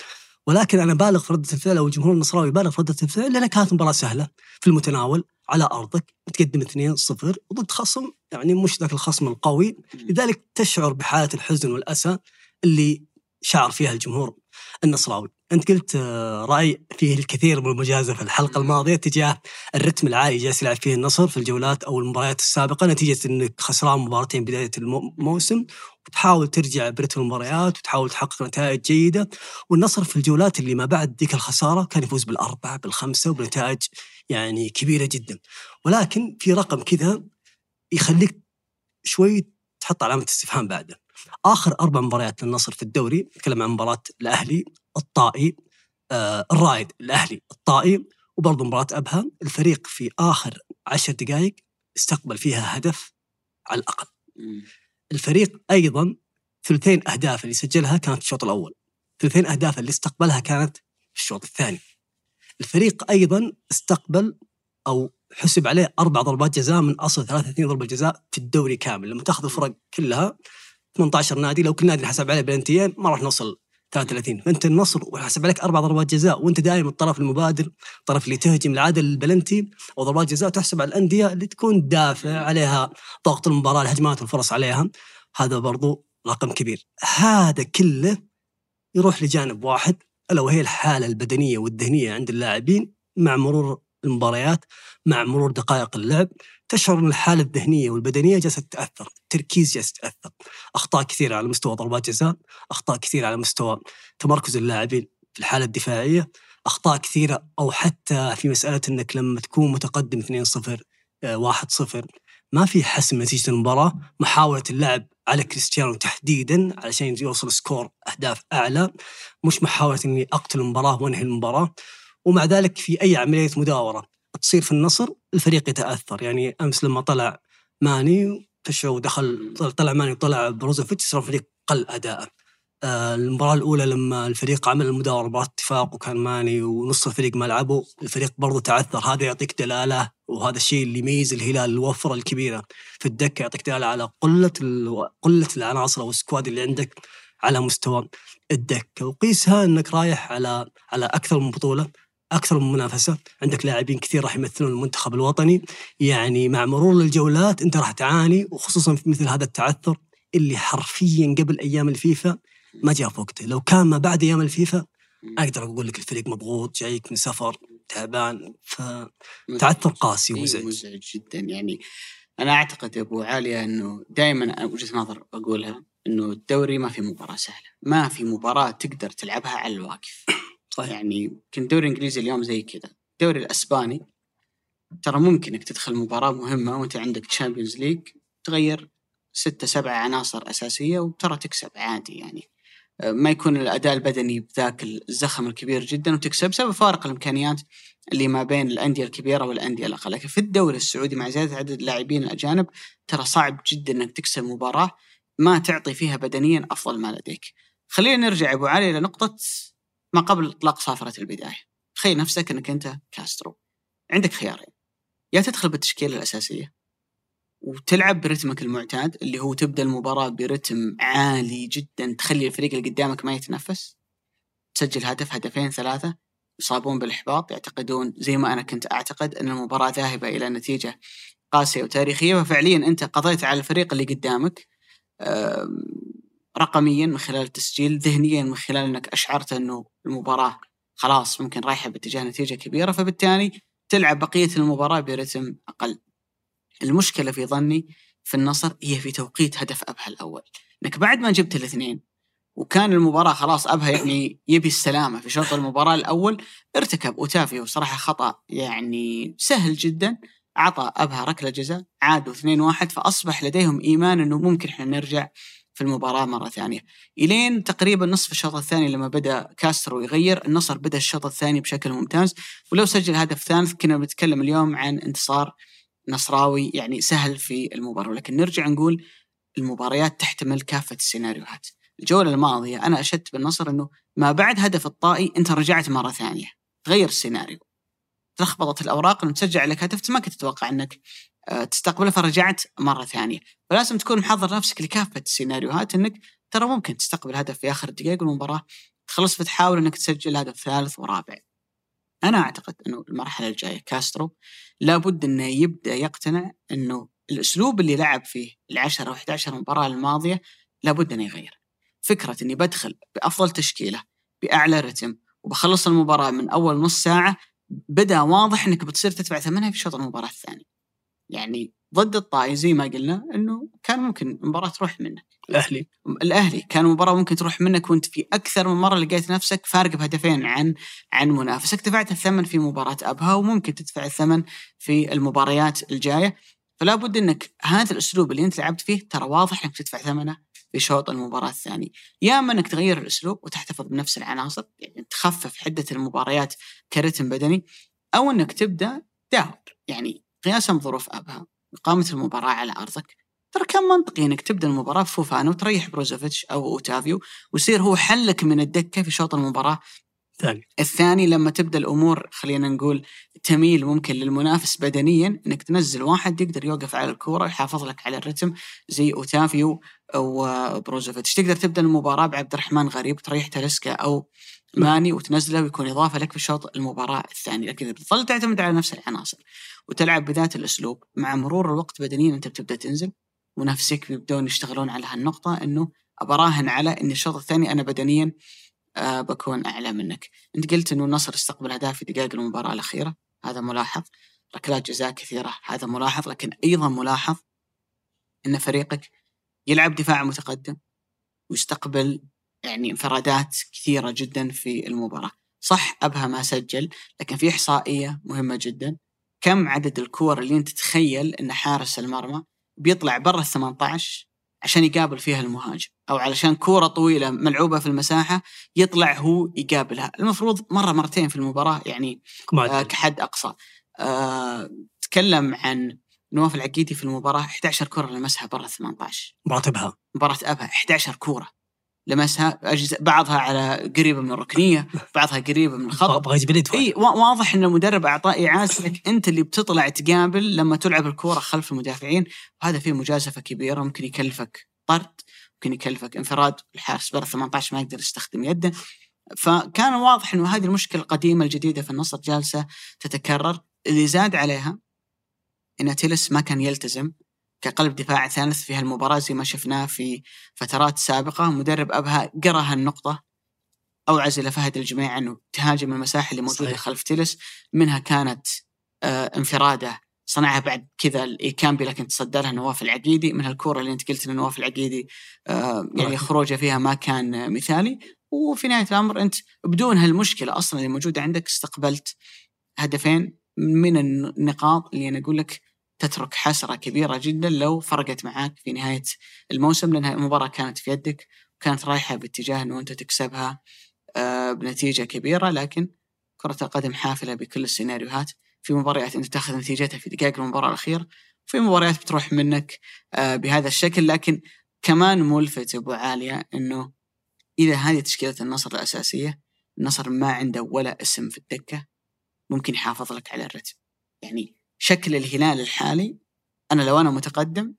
ولكن أنا بالغ في ردة الفعل أو الجمهور النصراوي بالغ في ردة الفعل لأن كانت مباراة سهلة. في المتناول على أرضك متقدم 2-0 وضد خصم يعني مش ذاك الخصم القوي. لذلك تشعر بحالة الحزن والأسى اللي شعر فيها الجمهور النصراوي. أنت قلت آه، رأي فيه الكثير من المجازفة الحلقة الماضية تجاه الرتم العالي جالس يلعب فيه النصر في الجولات أو المباريات السابقة نتيجة إنك خسران مباراتين بداية الموسم وتحاول ترجع برتم المباريات وتحاول تحقق نتائج جيدة. والنصر في الجولات اللي ما بعد ذيك الخسارة كان يفوز بالأربعة بالخمسة وبنتائج يعني كبيرة جدا. ولكن في رقم كذا يخليك شوي تحط علامة استفهام بعده. آخر أربع مباريات للنصر في الدوري نتكلم عن مباراة الأهلي الطائي آه الرائد الأهلي الطائي وبرضه مباراة أبها الفريق في آخر عشر دقائق استقبل فيها هدف على الأقل. الفريق أيضا ثلثين أهداف اللي سجلها كانت في الشوط الأول ثلثين أهداف اللي استقبلها كانت في الشوط الثاني. الفريق أيضا استقبل أو حسب عليه أربع ضربات جزاء من أصل 33 ضربة جزاء في الدوري كامل لما تأخذ الفرق كلها 18 نادي لو كل نادي حسب عليه بلنتيين ما راح نوصل 33 فأنت النصر وحسب عليك أربع ضربات جزاء وأنت دائما الطرف المبادر الطرف اللي تهجم العاده البلنتي أو ضربات جزاء تحسب على الأندية اللي تكون دافع عليها ضغط المباراة الهجمات والفرص عليها. هذا برضو رقم كبير. هذا كله يروح لجانب واحد ألا وهي الحالة البدنية والذهنية عند اللاعبين مع مرور المباريات مع مرور دقائق اللعب. تشعر ان الحالة الذهنية والبدنية جالسة تتأثر، التركيز جالس يتأثر، أخطاء كثيرة على مستوى ضربات جزاء، أخطاء كثيرة على مستوى تمركز اللاعبين في الحالة الدفاعية، أخطاء كثيرة أو حتى في مسألة إنك لما تكون متقدم 2-0 1-0 ما في حسم نتيجة المباراة، محاولة اللعب على كريستيانو تحديدا علشان يوصل score أهداف أعلى، مش محاولة إني أقتل المباراة وأنهي المباراة، ومع ذلك في أي عملية مداورة تصير في النصر الفريق يتأثر. يعني أمس لما طلع ماني تشو دخل طلع ماني وطلع بروزوفيتش صار الفريق قل أداءه. آه، المباراة الأولى لما الفريق عمل المداورة مباراة اتفاق وكان ماني ونص الفريق ما لعبوا الفريق برضو تعثر. هذا يعطيك دلالة وهذا الشيء اللي يميز الهلال الوفرة الكبيرة في الدكة يعطيك دلالة على قلة قلة العناصر أو السكواد اللي عندك على مستوى الدكة. وقيسها أنك رايح على على أكثر من بطولة. أكثر من منافسة، عندك لاعبين كثير راح يمثلون المنتخب الوطني، يعني مع مرور الجولات أنت راح تعاني وخصوصا في مثل هذا التعثر اللي حرفيا قبل أيام الفيفا ما جاء في وقته، لو كان ما بعد أيام الفيفا أقدر أقول لك الفريق مضغوط جايك من سفر تعبان فتعثر قاسي ومزعج. مزعج جدا. يعني أنا أعتقد يا أبو عاليه أنه دائما وجهة نظر أقولها أنه الدوري ما في مباراة سهلة، ما في مباراة تقدر تلعبها على الواقف. يعني يمكن الدوري الانجليزي اليوم زي كذا. الدوري الأسباني ترى ممكن إنك تدخل مباراة مهمة وأنت عندك Champions League تغير ستة سبعة عناصر أساسية وترى تكسب عادي يعني. ما يكون الأداء البدني بذاك الزخم الكبير جدا وتكسب بسبب فارق الإمكانيات اللي ما بين الأندية الكبيرة والأندية الأقل. لكن في الدوري السعودي مع زيادة عدد اللاعبين الأجانب ترى صعب جدا أنك تكسب مباراة ما تعطي فيها بدنيا أفضل ما لديك. خلينا نرجع أبو علي إلى نقطة ما قبل إطلاق صافرة البداية. تخيل نفسك إنك أنت كاسترو. عندك خيارين. يا تدخل بالتشكيلة الأساسية وتلعب برتمك المعتاد اللي هو تبدأ المباراة برتم عالي جدا تخلي الفريق اللي قدامك ما يتنفس. تسجل هدف هدفين ثلاثة يصابون بالإحباط يعتقدون زي ما أنا كنت أعتقد إن المباراة ذاهبة إلى نتيجة قاسية وتاريخية. وفعليا أنت قضيت على الفريق اللي قدامك رقميا من خلال التسجيل ذهنيا من خلال إنك أشعرت إنه المباراة خلاص ممكن رايحة باتجاه نتيجة كبيرة فبالتالي تلعب بقية المباراة برتم أقل. المشكلة في ظني في النصر هي في توقيت هدف أبها الأول، إنك بعد ما جبت الاثنين وكان المباراة خلاص أبها يعني يبي السلامة في شوط المباراة الأول ارتكب اوتافي وصراحة خطأ يعني سهل جدا اعطى أبها ركلة جزاء عادوا 2-1 فأصبح لديهم إيمان إنه ممكن إحنا نرجع في المباراة مرة ثانية. إلين تقريبا نصف الشوط الثاني لما بدأ كاسترو يغير النصر بدأ الشوط الثاني بشكل ممتاز. ولو سجل هدف ثالث كنا بنتكلم اليوم عن انتصار نصراوي يعني سهل في المباراة. ولكن نرجع نقول المباريات تحتمل كافة السيناريوهات. الجولة الماضية أنا أشدت بالنصر إنه ما بعد هدف الطائي أنت رجعت مرة ثانية. غير السيناريو. تلخبطت الأوراق لما تسجل عليك هدف ما كنت تتوقع آه، تستقبله فرجعت مرة ثانية. فلازم تكون محضر نفسك لكافة السيناريوهات إنك ترى ممكن تستقبل هدف في آخر الدقائق والمباراه تخلص فتحاول إنك تسجل هدف ثالث ورابع. أنا أعتقد إنه المرحلة الجاية كاسترو لابد إنه يبدأ يقتنع إنه الأسلوب اللي لعب فيه ال10 أو 11 مباراة الماضية لابد إنه يغير. فكرة إني بدخل بأفضل تشكيلة بأعلى رتم وبخلص المباراة من أول نص ساعة بدأ واضح إنك بتصير تدفع ثمنها في شوط المباراة الثاني. يعني ضد الطائي زي ما قلنا إنه كان ممكن المباراة تروح منك. الأهلي. الأهلي كان المباراة ممكن تروح منك وأنت في أكثر من مرة لقيت نفسك فارق بهدفين عن عن منافسك. دفعت الثمن في مباراة أبها وممكن تدفع الثمن في المباريات الجاية. فلا بد إنك هذا الأسلوب اللي أنت لعبت فيه ترى واضح إنك تدفع ثمنه في شوط المباراة الثاني. يا اما إنك تغير الأسلوب وتحتفظ بنفس العناصر يعني تخفف حدة المباريات كرتم بدني أو إنك تبدأ داور يعني قياسا بظروف أبها. إقامة المباراة على أرضك. ترى كان منطقي إنك تبدأ المباراة بفوفانا وتريح بروزوفيتش أو أوتافيو ويصير هو حلك من الدكة في شوط المباراة. الثاني الثاني لما تبدأ الأمور خلينا نقول تميل ممكن للمنافس بدنيا إنك تنزل واحد يقدر يوقف على الكورة ويحافظ لك على الرتم زي أوتافيو وبروزوفيتش تقدر تبدأ المباراة بعبد الرحمن غريب تريح تاليسكا أو ماني وتنزله ويكون إضافة لك في شوط المباراة الثاني لكن إذا بتظل تعتمد على نفس العناصر وتلعب بذات الأسلوب مع مرور الوقت بدنيا أنت بتبدأ تنزل ونفسك بيبدون يشتغلون على هالنقطة إنه أبراهن على إن الشوط الثاني أنا بدنيا آه بكون أعلى منك. أنت قلت إنه النصر استقبل أهداف في دقائق المباراة الأخيرة هذا ملاحظ. ركلات جزاء كثيرة هذا ملاحظ لكن أيضا ملاحظ إن فريقك يلعب دفاع متقدم ويستقبل يعني انفرادات كثيرة جدا في المباراة. صح أبها ما سجل لكن في إحصائية مهمة جدا. كم عدد الكور اللي أنت تتخيل إن حارس المرمى بيطلع برا ال 18 عشان يقابل فيها المهاجم؟ أو علشان كورة طويلة ملعوبة في المساحة يطلع هو يقابلها. المفروض مرة مرتين في المباراة يعني آه كحد أقصى. آه تكلم عن نواف العقيدي في المباراة 11 كره لمسها برا 18 مباراه ابها مباراة أبها 11 كورة. لمسها بعضها على قريبة من الركنيه بعضها قريبة من الخط أبغى يجيب إي واضح إن المدرب أعطاه ايعاز انك أنت اللي بتطلع تقابل لما تلعب الكورة خلف المدافعين. وهذا فيه مجازفة كبيرة. ممكن يكلفك طرد ممكن يكلفك انفراد. الحارس بر 18 ما يقدر يستخدم يده. فكان واضح إنه هذه المشكلة القديمة الجديدة في النصر جالسة تتكرر. اللي زاد عليها إن تيلس ما كان يلتزم. كقلب دفاع ثالث في هالمباراة زي ما شفناه في فترات سابقة. مدرب أبها قرأ هالنقطة أوعز إلى فهد الجميع أنه تهاجم المساحة اللي موجودة صحيح. خلف تيلس. منها كانت آه انفرادة صنعها بعد كذا الإيكامبي لكن تصدى لها نواف العقيدي. من الكورة اللي أنت قلت إن نواف العقيدي آه يعني خروجه فيها ما كان مثالي. وفي نهاية الأمر أنت بدون هالمشكلة أصلا اللي موجودة عندك استقبلت هدفين من النقاط اللي أنا أقول لك تترك حسرة كبيرة جدا لو فرقت معاك في نهاية الموسم لأنها المباراة كانت في يدك وكانت رايحة باتجاه أنه أنت تكسبها آه، بنتيجة كبيرة لكن كرة القدم حافلة بكل السيناريوهات. في مباريات أنت تاخذ نتيجتها في دقائق المباراة الأخيرة في مباريات بتروح منك آه، بهذا الشكل لكن كمان ملفت أبو عالية أنه إذا هذه تشكيلة النصر الأساسية النصر ما عنده ولا اسم في الدكة ممكن يحافظ لك على الرتم. يعني شكل الهلال الحالي أنا لو أنا متقدم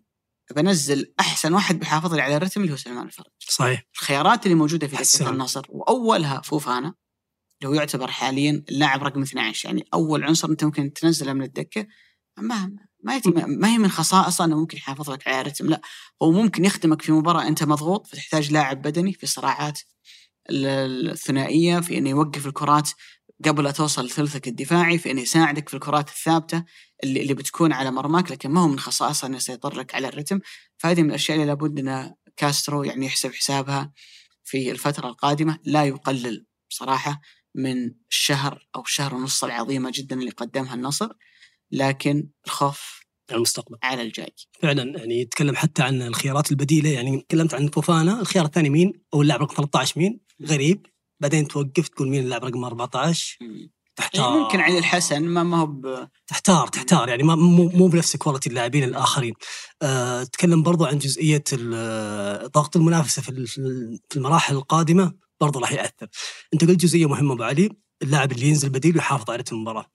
بنزل أحسن واحد بيحافظ لي على الرتم اللي هو سلمان الفرج. صحيح. الخيارات اللي موجودة في دكه النصر وأولها فوفانا اللي هو يعتبر حاليا اللاعب رقم 12 يعني أول عنصر أنت ممكن تنزله من الدكة ما ما ما هي من خصائصه أنه ممكن يحافظ لك على الرتم لا. هو ممكن يخدمك في مباراة أنت مضغوط فتحتاج لاعب بدني في صراعات الثنائية في أنه يوقف الكرات قبل لا توصل لثلثك الدفاعي في إنه يساعدك في الكرات الثابتة اللي, اللي بتكون على مرماك لكن ما هو من خصائصه إنه يسيطر لك على الرتم. فهذه من الأشياء اللي لابد إن كاسترو يعني يحسب حسابها في الفترة القادمة. لا يقلل بصراحه من الشهر أو الشهر ونص العظيمة جدا اللي قدمها النصر لكن الخوف المستقبل. على الجاي. فعلا يعني يتكلم حتى عن الخيارات البديلة يعني تكلمت عن فوفانا. الخيار الثاني مين؟ أو اللاعب رقم 13 مين؟ غريب. بعدين توقف تقول مين اللاعب رقم 14 تحتار. يعني ممكن علي الحسن ما ما هو تحتار تحتار يعني ما مو مو بنفس quality اللاعبين الآخرين. أه تكلم برضو عن جزئية ضغط المنافسة في المراحل القادمة برضو راح يأثر. أنت قلت جزئية مهمة أبو علي اللاعب اللي ينزل بديل ويحافظ على المباراة.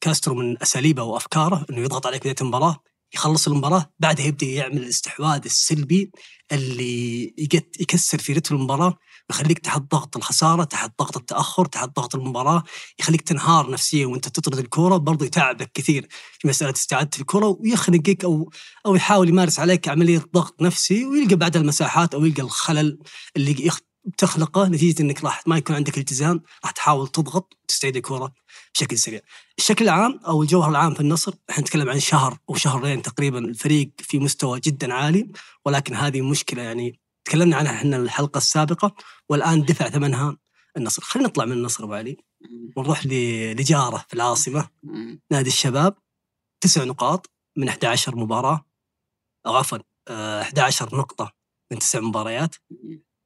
كاسترو من أساليبه وأفكاره إنه يضغط عليك بداية المباراة يخلص المباراة بعدها يبدأ يعمل الاستحواذ السلبي اللي يكسر في رتم المباراة. ويخليك تحت ضغط الخسارة تحت ضغط التأخر تحت ضغط المباراة يخليك تنهار نفسيا وأنت تطرد الكورة برضو يتعبك كثير في مسألة استعادة الكورة ويخنقك أو أو يحاول يمارس عليك عملية ضغط نفسي ويلقى بعد المساحات أو يلقى الخلل اللي تخلقه نتيجة إنك راح ما يكون عندك التزام راح تحاول تضغط وتستعيد الكورة بشكل سريع. الشكل العام أو الجوهر العام في النصر إحنا نتكلم عن شهر أو شهرين تقريبا الفريق في مستوى جدا عالي ولكن هذه مشكلة يعني تكلمنا عنها إحنا الحلقة السابقة والآن دفع ثمنها النصر. خلينا نطلع من النصر أبو علي. ونروح لجارة في العاصمة نادي الشباب تسع نقاط من 11 مباراة أو عفوا 11 نقطة من تسع مباريات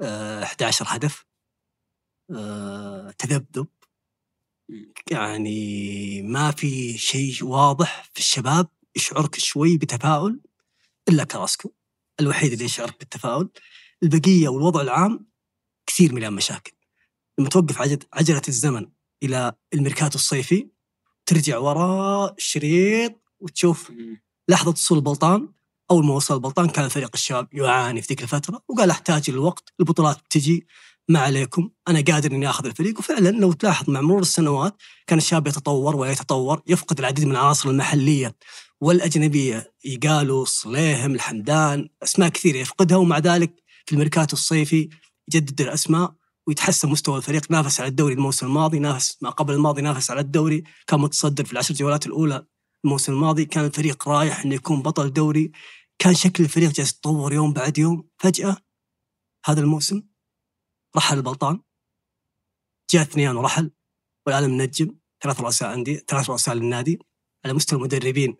11 آه، هدف آه، تذبذب. يعني ما في شيء واضح في الشباب يشعرك شوي بتفاؤل إلا كراسكو الوحيد اللي يشعرك بالتفاؤل. البقية والوضع العام كثير من المشاكل لما توقف عجلة الزمن إلى الميركاتو الصيفي ترجع وراء الشريط وتشوف لحظة وصول البلطان. أول ما وصل البلطان كان فريق الشباب يعاني في ذيك الفترة وقال أحتاج الوقت البطولات بتجي ما عليكم أنا قادر إني أخذ الفريق. وفعلا لو تلاحظ مع مرور السنوات كان الشاب يتطور ويتطور يفقد العديد من العناصر المحلية والأجنبية يقالوا صليهم الحمدان أسماء كثيرة يفقدها ومع ذلك في الميركاتو الصيفي يجدد الأسماء ويتحسن مستوى الفريق نافس على الدوري الموسم الماضي نافس ما قبل الماضي نافس على الدوري كان متصدر في العشر جولات الأولى الموسم الماضي كان الفريق رايح إنه يكون بطل دوري كان شكل الفريق جالس يتطور يوم بعد يوم فجأة هذا الموسم رحل البلطان جاء الثنيان ورحل والآن النجم ثلاث رؤساء عندي ثلاث رؤساء للنادي على مستوى المدربين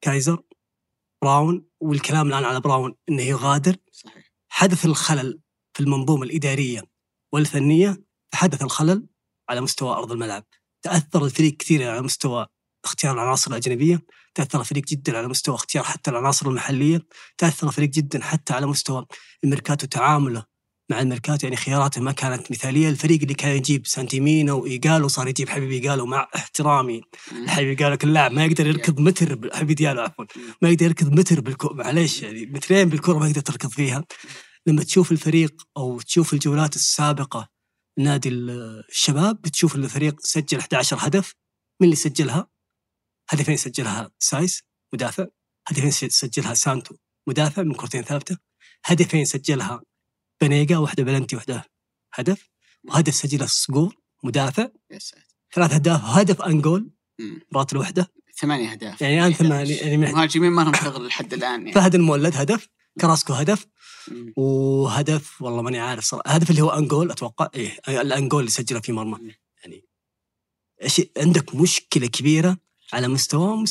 كايزر براون والكلام الآن على براون إنه يغادر صحيح. حدث الخلل في المنظومة الإدارية والفنية فحدث الخلل على مستوى أرض الملعب. تأثر الفريق كثير على مستوى اختيار العناصر الأجنبية تأثر الفريق جدا على مستوى اختيار حتى العناصر المحلية تأثر الفريق جدا حتى على مستوى الميركاتو تعامله مع الميركاتو يعني خياراته ما كانت مثالية. الفريق اللي كان يجيب سانتيمينا وإيجالو صار يجيب حبيب ديالو مع احترامي. حبيب ديالو اللاعب ما يقدر يركض متر حبيب ديالو عفوا. ما يقدر يركض متر بالكوره معليش يعني مترين بالكوره ما يقدر تركض فيها. لما تشوف الفريق أو تشوف الجولات السابقة نادي الشباب بتشوف الفريق سجل 11 هدف من اللي سجلها؟ هدفين سجلها سايس مدافع. هدفين سجلها سانتوس مدافع من كرتين ثابتة. هدفين سجلها بنيجا واحدة بلنتي واحدة هدف. وهدف سجله صقور مدافع. ثلاث أهداف هدف own goal مباراه الوحده ثمانية أهداف. يعني الان ثمانية يعني مهاجمين ما لهم شغل لحد الآن يعني. فهد المولد هدف. كراسكو هدف. وهدف والله ماني عارف صراحة. هدف اللي هو own goal أتوقع إيه ال own goal اللي سجله في مرمى. يعني عندك مشكلة كبيرة على مستوى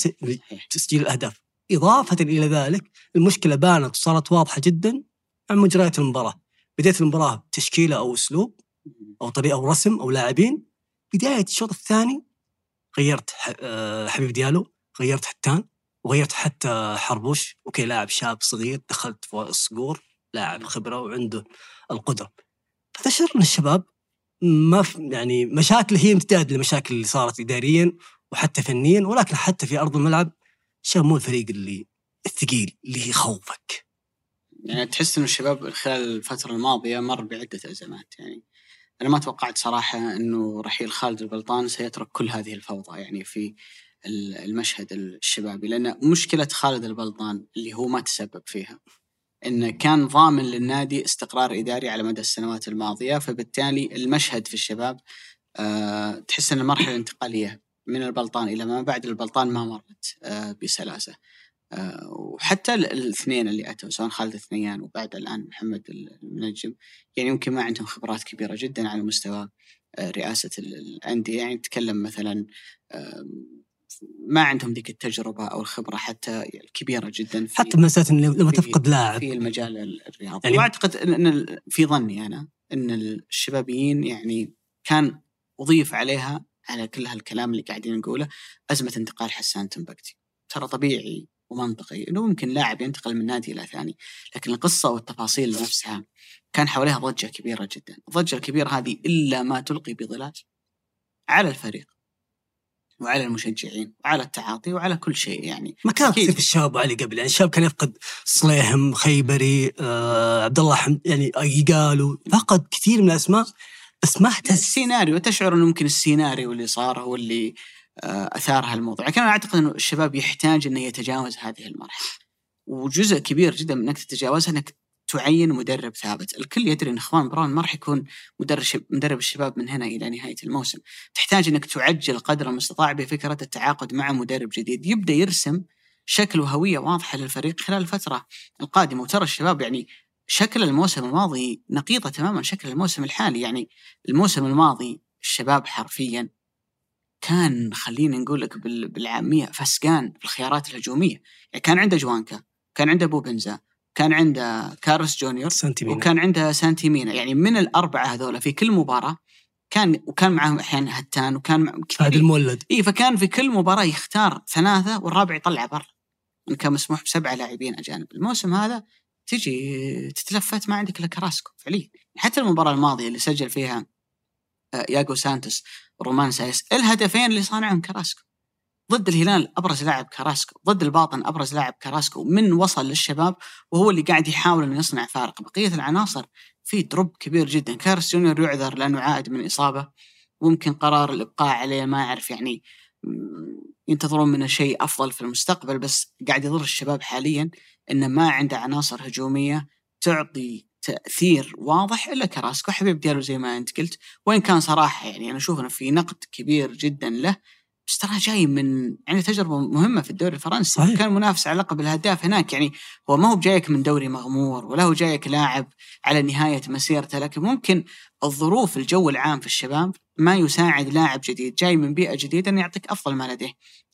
تسجيل الأهداف. إضافة إلى ذلك المشكلة بانت وصارت واضحة جدا عن مجريات المباراة. بديت المباراة بتشكيلة أو أسلوب أو طريقة أو رسم أو لاعبين. بداية الشوط الثاني غيرت آه، حبيب ديالو غيرت حتان وغيرت حتى حربوش. أوكي لاعب شاب صغير دخلت فوق الصقور لاعب خبرة وعنده القدرة. فتشعر ان الشباب ما يعني مشاكل هي امتداد للمشاكل اللي صارت اداريا وحتى فنيا ولكن حتى في أرض الملعب الشباب مو الفريق اللي الثقيل اللي يخوفك. يعني تحس إنه الشباب خلال الفترة الماضية مر بعدة أزمات. يعني أنا ما توقعت صراحة إنه رحيل خالد البلطان سيترك كل هذه الفوضى يعني في المشهد الشبابي. لأن مشكلة خالد البلطان اللي هو ما تسبب فيها انه كان ضامن للنادي استقرار إداري على مدى السنوات الماضية فبالتالي المشهد في الشباب أه تحس ان المرحله الانتقاليه من البلطان إلى ما بعد البلطان ما مرت أه بسلاسة. وحتى الاثنين اللي أتوا سواء خالد الثنيان وبعد الآن محمد المنجم يعني يمكن ما عندهم خبرات كبيرة جدا على مستوى آه، رئاسة الأندية. يعني نتكلم مثلا ما عندهم ذيك التجربة أو الخبرة حتى الكبيره جدا في حتى مساله لما تفقد لاعب. في المجال الرياضي. يعني وأعتقد ان في ظني أنا إن الشبابيين يعني كان أضيف عليها على كل هالكلام اللي قاعدين نقوله أزمة انتقال حسان تنبكتي. ترى طبيعي ومنطقي إنه ممكن لاعب ينتقل من نادي إلى ثاني. لكن القصة والتفاصيل نفسها كان حواليها ضجة كبيرة جدا. الضجة الكبيرة هذه إلا ما تلقي بظلال على الفريق وعلى المشجعين وعلى التعاطي وعلى كل شيء يعني. ما كان في الشباب علي قبل؟ يعني الشباب كان يفقد صليهم خيبري آه عبد الله حمد يعني يقالوا فقد كثير من الأسماء بس ما السيناريو تشعر إنه ممكن السيناريو اللي صار هو اللي اثار هالموضوع لكن أنا أعتقد إنه الشباب يحتاج إنه يتجاوز هذه المرحلة. وجزء كبير جدا من إنك تتجاوزها إنك تعين مدرب ثابت، الكل يدري إن إخوان براون ما راح يكون مدرب مدرب الشباب من هنا إلى نهاية الموسم، تحتاج إنك تعجل قدر المستطاع بفكرة التعاقد مع مدرب جديد. يبدأ يرسم شكل وهوية واضحة للفريق خلال الفترة القادمة، وترى الشباب يعني شكل الموسم الماضي نقيضة تماما. شكل الموسم الحالي، يعني الموسم الماضي الشباب حرفيا كان خلينا نقول لك بالعامية فسقان في الخيارات الهجومية، يعني كان عنده جوانكا، كان عنده بوبنزا، كان عنده كارلوس جونيور سانتيمينا. وكان عنده سانتيمينا يعني من الأربعة هذول في كل مباراة كان وكان معهم أحيانا هتان وكان فهد المولد. إي فكان في كل مباراة يختار ثلاثة والرابع يطلع برا. كان مسموح بسبعة لاعبين أجانب. الموسم هذا تجي تتلفت ما عندك إلا كراسكو فعليا. حتى المباراة الماضية اللي سجل فيها آه، ياغو سانتوس ورومان سايس الهدفين اللي صانعهم كراسكو. ضد الهلال أبرز لاعب كراسكو. ضد الباطن أبرز لاعب كراسكو. من وصل للشباب وهو اللي قاعد يحاول إنه يصنع فارق. بقية العناصر في drop كبير جدا. كارلوس جونيور يعذر لأنه عائد من إصابة. ممكن قرار الإبقاء عليه ما أعرف يعني ينتظرون منه شيء أفضل في المستقبل. بس قاعد يضر الشباب حاليا إنه ما عنده عناصر هجومية تعطي تأثير واضح إلا كراسكو. حبيب ديالو زي ما أنت قلت. وين كان صراحة يعني أنا أشوف إنه في نقد كبير جدا له بس ترى جاي من يعني تجربة مهمة في الدوري الفرنسي. صحيح. كان منافس على لقب الهداف هناك. يعني هو ما هو بجايك من دوري مغمور ولا هو جايك لاعب على نهاية مسيرته لكن ممكن الظروف الجو العام في الشباب ما يساعد لاعب جديد. جاي من بيئة جديدة إنه يعطيك أفضل ما لديه.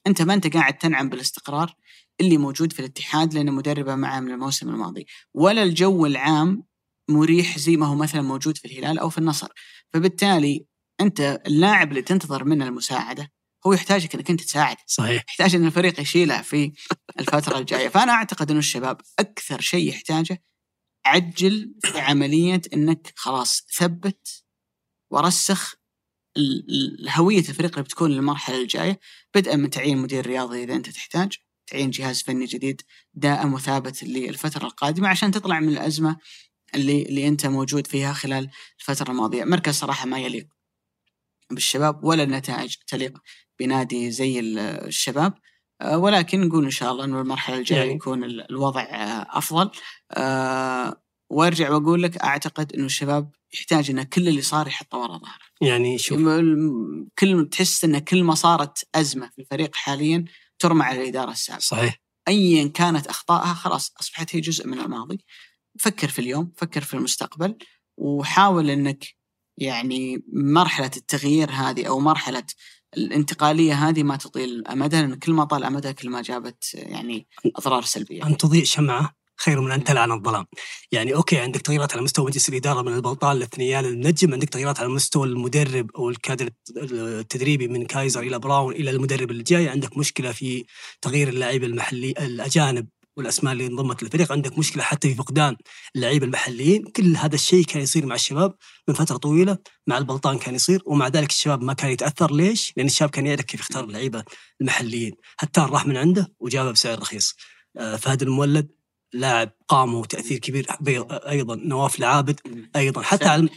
أنت ما أنت قاعد تنعم بالاستقرار اللي موجود في الاتحاد لأنه مدربه معه من الموسم الماضي. ولا الجو العام مريح زي ما هو مثلا موجود في الهلال أو في النصر. فبالتالي أنت اللاعب اللي تنتظر منه المساعدة هو يحتاجك إنك أنت تساعد صحيح. يحتاج إن الفريق يشيله في الفترة الجاية. فأنا أعتقد إنه الشباب أكثر شيء يحتاجه عجل في عملية إنك خلاص ثبت ورسخ هوية الفريق اللي بتكون للمرحلة الجاية. بدءا من تعيين مدير رياضي إذا أنت تحتاج تعيين جهاز فني جديد دائم وثابت للفترة القادمة عشان تطلع من الأزمة اللي اللي أنت موجود فيها خلال الفترة الماضية مركز صراحة ما يليق بالشباب ولا النتائج تليق بنادي زي الشباب آه، ولكن نقول إن شاء الله إنه المرحلة الجاية يعني. يكون الوضع آه، أفضل آه، وأرجع وأقول لك أعتقد إنه الشباب يحتاج إن كل اللي صار يحطه ورا ظهره. يعني شوف كل تحس إن كل ما صارت أزمة في الفريق حاليا ترمى على الإدارة السابقة. صحيح. ايا كانت أخطائها خلاص أصبحت هي جزء من الماضي. فكر في اليوم، فكر في المستقبل وحاول إنك يعني مرحلة التغيير هذه أو مرحلة الانتقالية هذه ما تطيل امدها لأن كل ما طال امدها كل ما جابت يعني أضرار سلبية. أن تضيء شمعة خير من أن تلعن الظلام. يعني أوكي عندك تغييرات على مستوى مجلس الإدارة من البلطان للثنيان للنجم، عندك تغييرات على مستوى المدرب أو الكادر التدريبي من كايزر إلى براون إلى المدرب اللي جاي، عندك مشكلة في تغيير اللاعبين المحلي الأجانب والأسماء اللي انضمت للفريق. عندك مشكلة حتى في فقدان اللعيبة المحليين. كل هذا الشيء كان يصير مع الشباب من فترة طويلة مع البلطان كان يصير ومع ذلك الشباب ما كان يتأثر. ليش؟ لأن الشباب كان يعرف كيف يختار اللعيبة المحليين. حتى راح من عنده وجابه بسعر رخيص. آه، فهد المولد لاعب قامه وتأثير كبير أيضا نواف العابد أيضا حتى على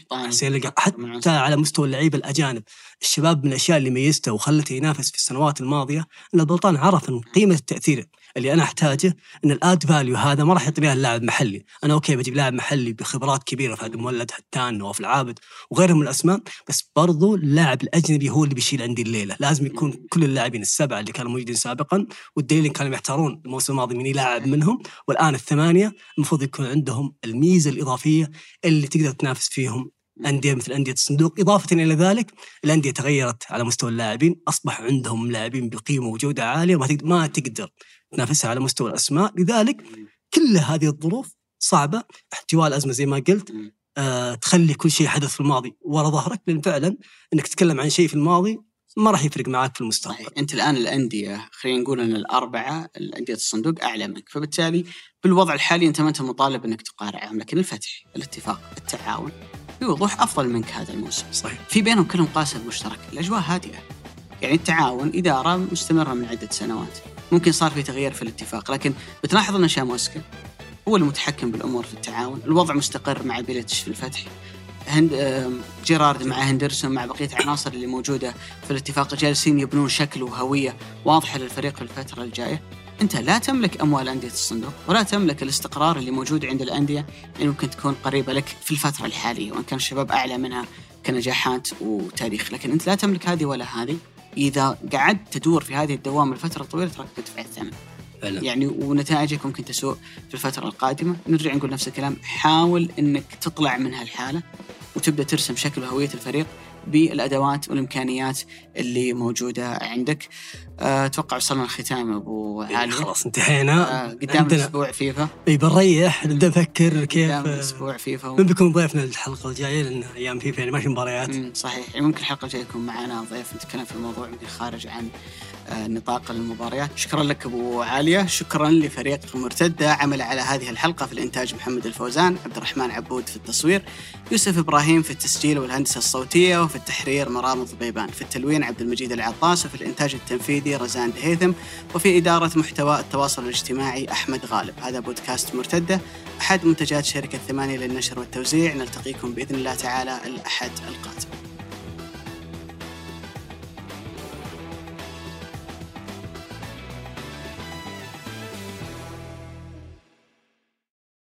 حتى على مستوى اللعيبة الأجانب. الشباب من الأشياء اللي ميزته وخلته ينافس في السنوات الماضية إن البلطان عرف إن قيمة التاثير اللي أنا أحتاجه إن ال added value هذا ما راح يعطيني اللاعب محلي، أنا أوكي بجيب لاعب محلي بخبرات كبيرة فهد المولد هتان نواف العابد وغيرهم من الأسماء بس برضو اللاعب الأجنبي هو اللي بيشيل عندي الليلة، لازم يكون كل اللاعبين السبعة اللي كانوا موجودين سابقا والدليل كانوا يحتارون الموسم الماضي من يلاعب منهم والآن الثمانية المفروض يكون عندهم الميزة الإضافية اللي تقدر تنافس فيهم انديه مثل أندية الصندوق، إضافة إلى ذلك الأندية تغيرت على مستوى اللاعبين، أصبح عندهم لاعبين بقيمة وجودة عالية ما تقدر تنافسها على مستوى الأسماء، لذلك كل هذه الظروف صعبة. احتواء الازمه زي ما قلت آه تخلي كل شيء حدث في الماضي. ورا ظهرك لأن فعلا إنك تتكلم عن شيء في الماضي ما راح يفرق معك في المستقبل. صحيح. أنت الآن الأندية خلينا نقول إن الأربعة الأندية الصندوق أعلى منك. فبالتالي بالوضع الحالي أنت ما أنت مطالب إنك تقارعهم لكن الفتح الاتفاق التعاون بوضوح أفضل منك هذا الموسم. صحيح. في بينهم كلهم قاسم مشترك. الأجواء هادئة. يعني التعاون إدارة مستمرة من عدة سنوات. ممكن صار في تغيير في الاتفاق لكن بتلاحظ إن شاموسكا هو المتحكم بالأمور في التعاون. الوضع مستقر مع بيلتش في الفتح. هند جيرارد مع هندرسون مع بقية العناصر اللي موجودة في الاتفاق. جالسين يبنون شكل وهوية واضحة للفريق في الفترة الجاية. أنت لا تملك أموال أندية الصندوق ولا تملك الاستقرار اللي موجود عند الأندية اللي ممكن تكون قريبة لك في الفترة الحالية وإن كان الشباب أعلى منها كنجاحات وتاريخ. لكن أنت لا تملك هذه ولا هذه. إذا قعدت تدور في هذه الدوامه لفترة طويلة تراك تدفع الثمن فعلا. يعني ونتائجك ممكن تسوء في الفترة القادمة. نرجع نقول نفس الكلام. حاول إنك تطلع من هالحالة وتبدأ ترسم شكل وهويه الفريق بالأدوات والإمكانيات اللي موجودة عندك. أه، أتوقع وصلنا الختام أبو علي خلاص انتهينا. أه قدام أسبوع فيفا. اي بنريح نبدأ نفكر كيف قدام أسبوع فيفا. و... من بيكون ضيفنا الحلقة الجاية لأن أيام فيفا يعني ما في مباريات. صحيح. يعني ممكن الحلقة الجاية يكون معنا ضيف نتكلم في الموضوع يمكن خارج عن آه، نطاق المباريات. شكرا لك أبو عالية. شكرا لفريق مرتدة. عمل على هذه الحلقة في الإنتاج محمد الفوزان عبد الرحمن عبود في التصوير يوسف إبراهيم في التسجيل والهندسة الصوتية وفي التحرير مرام ضبيبان في التلوين عبد المجيد العطاس وفي الإنتاج التنفيذي رزان دهيثم وفي إدارة محتوى التواصل الاجتماعي أحمد غالب. هذا بودكاست مرتدة. أحد منتجات شركة ثمانية للنشر والتوزيع. نلتقيكم بإذن الله تعالى الأحد القادم.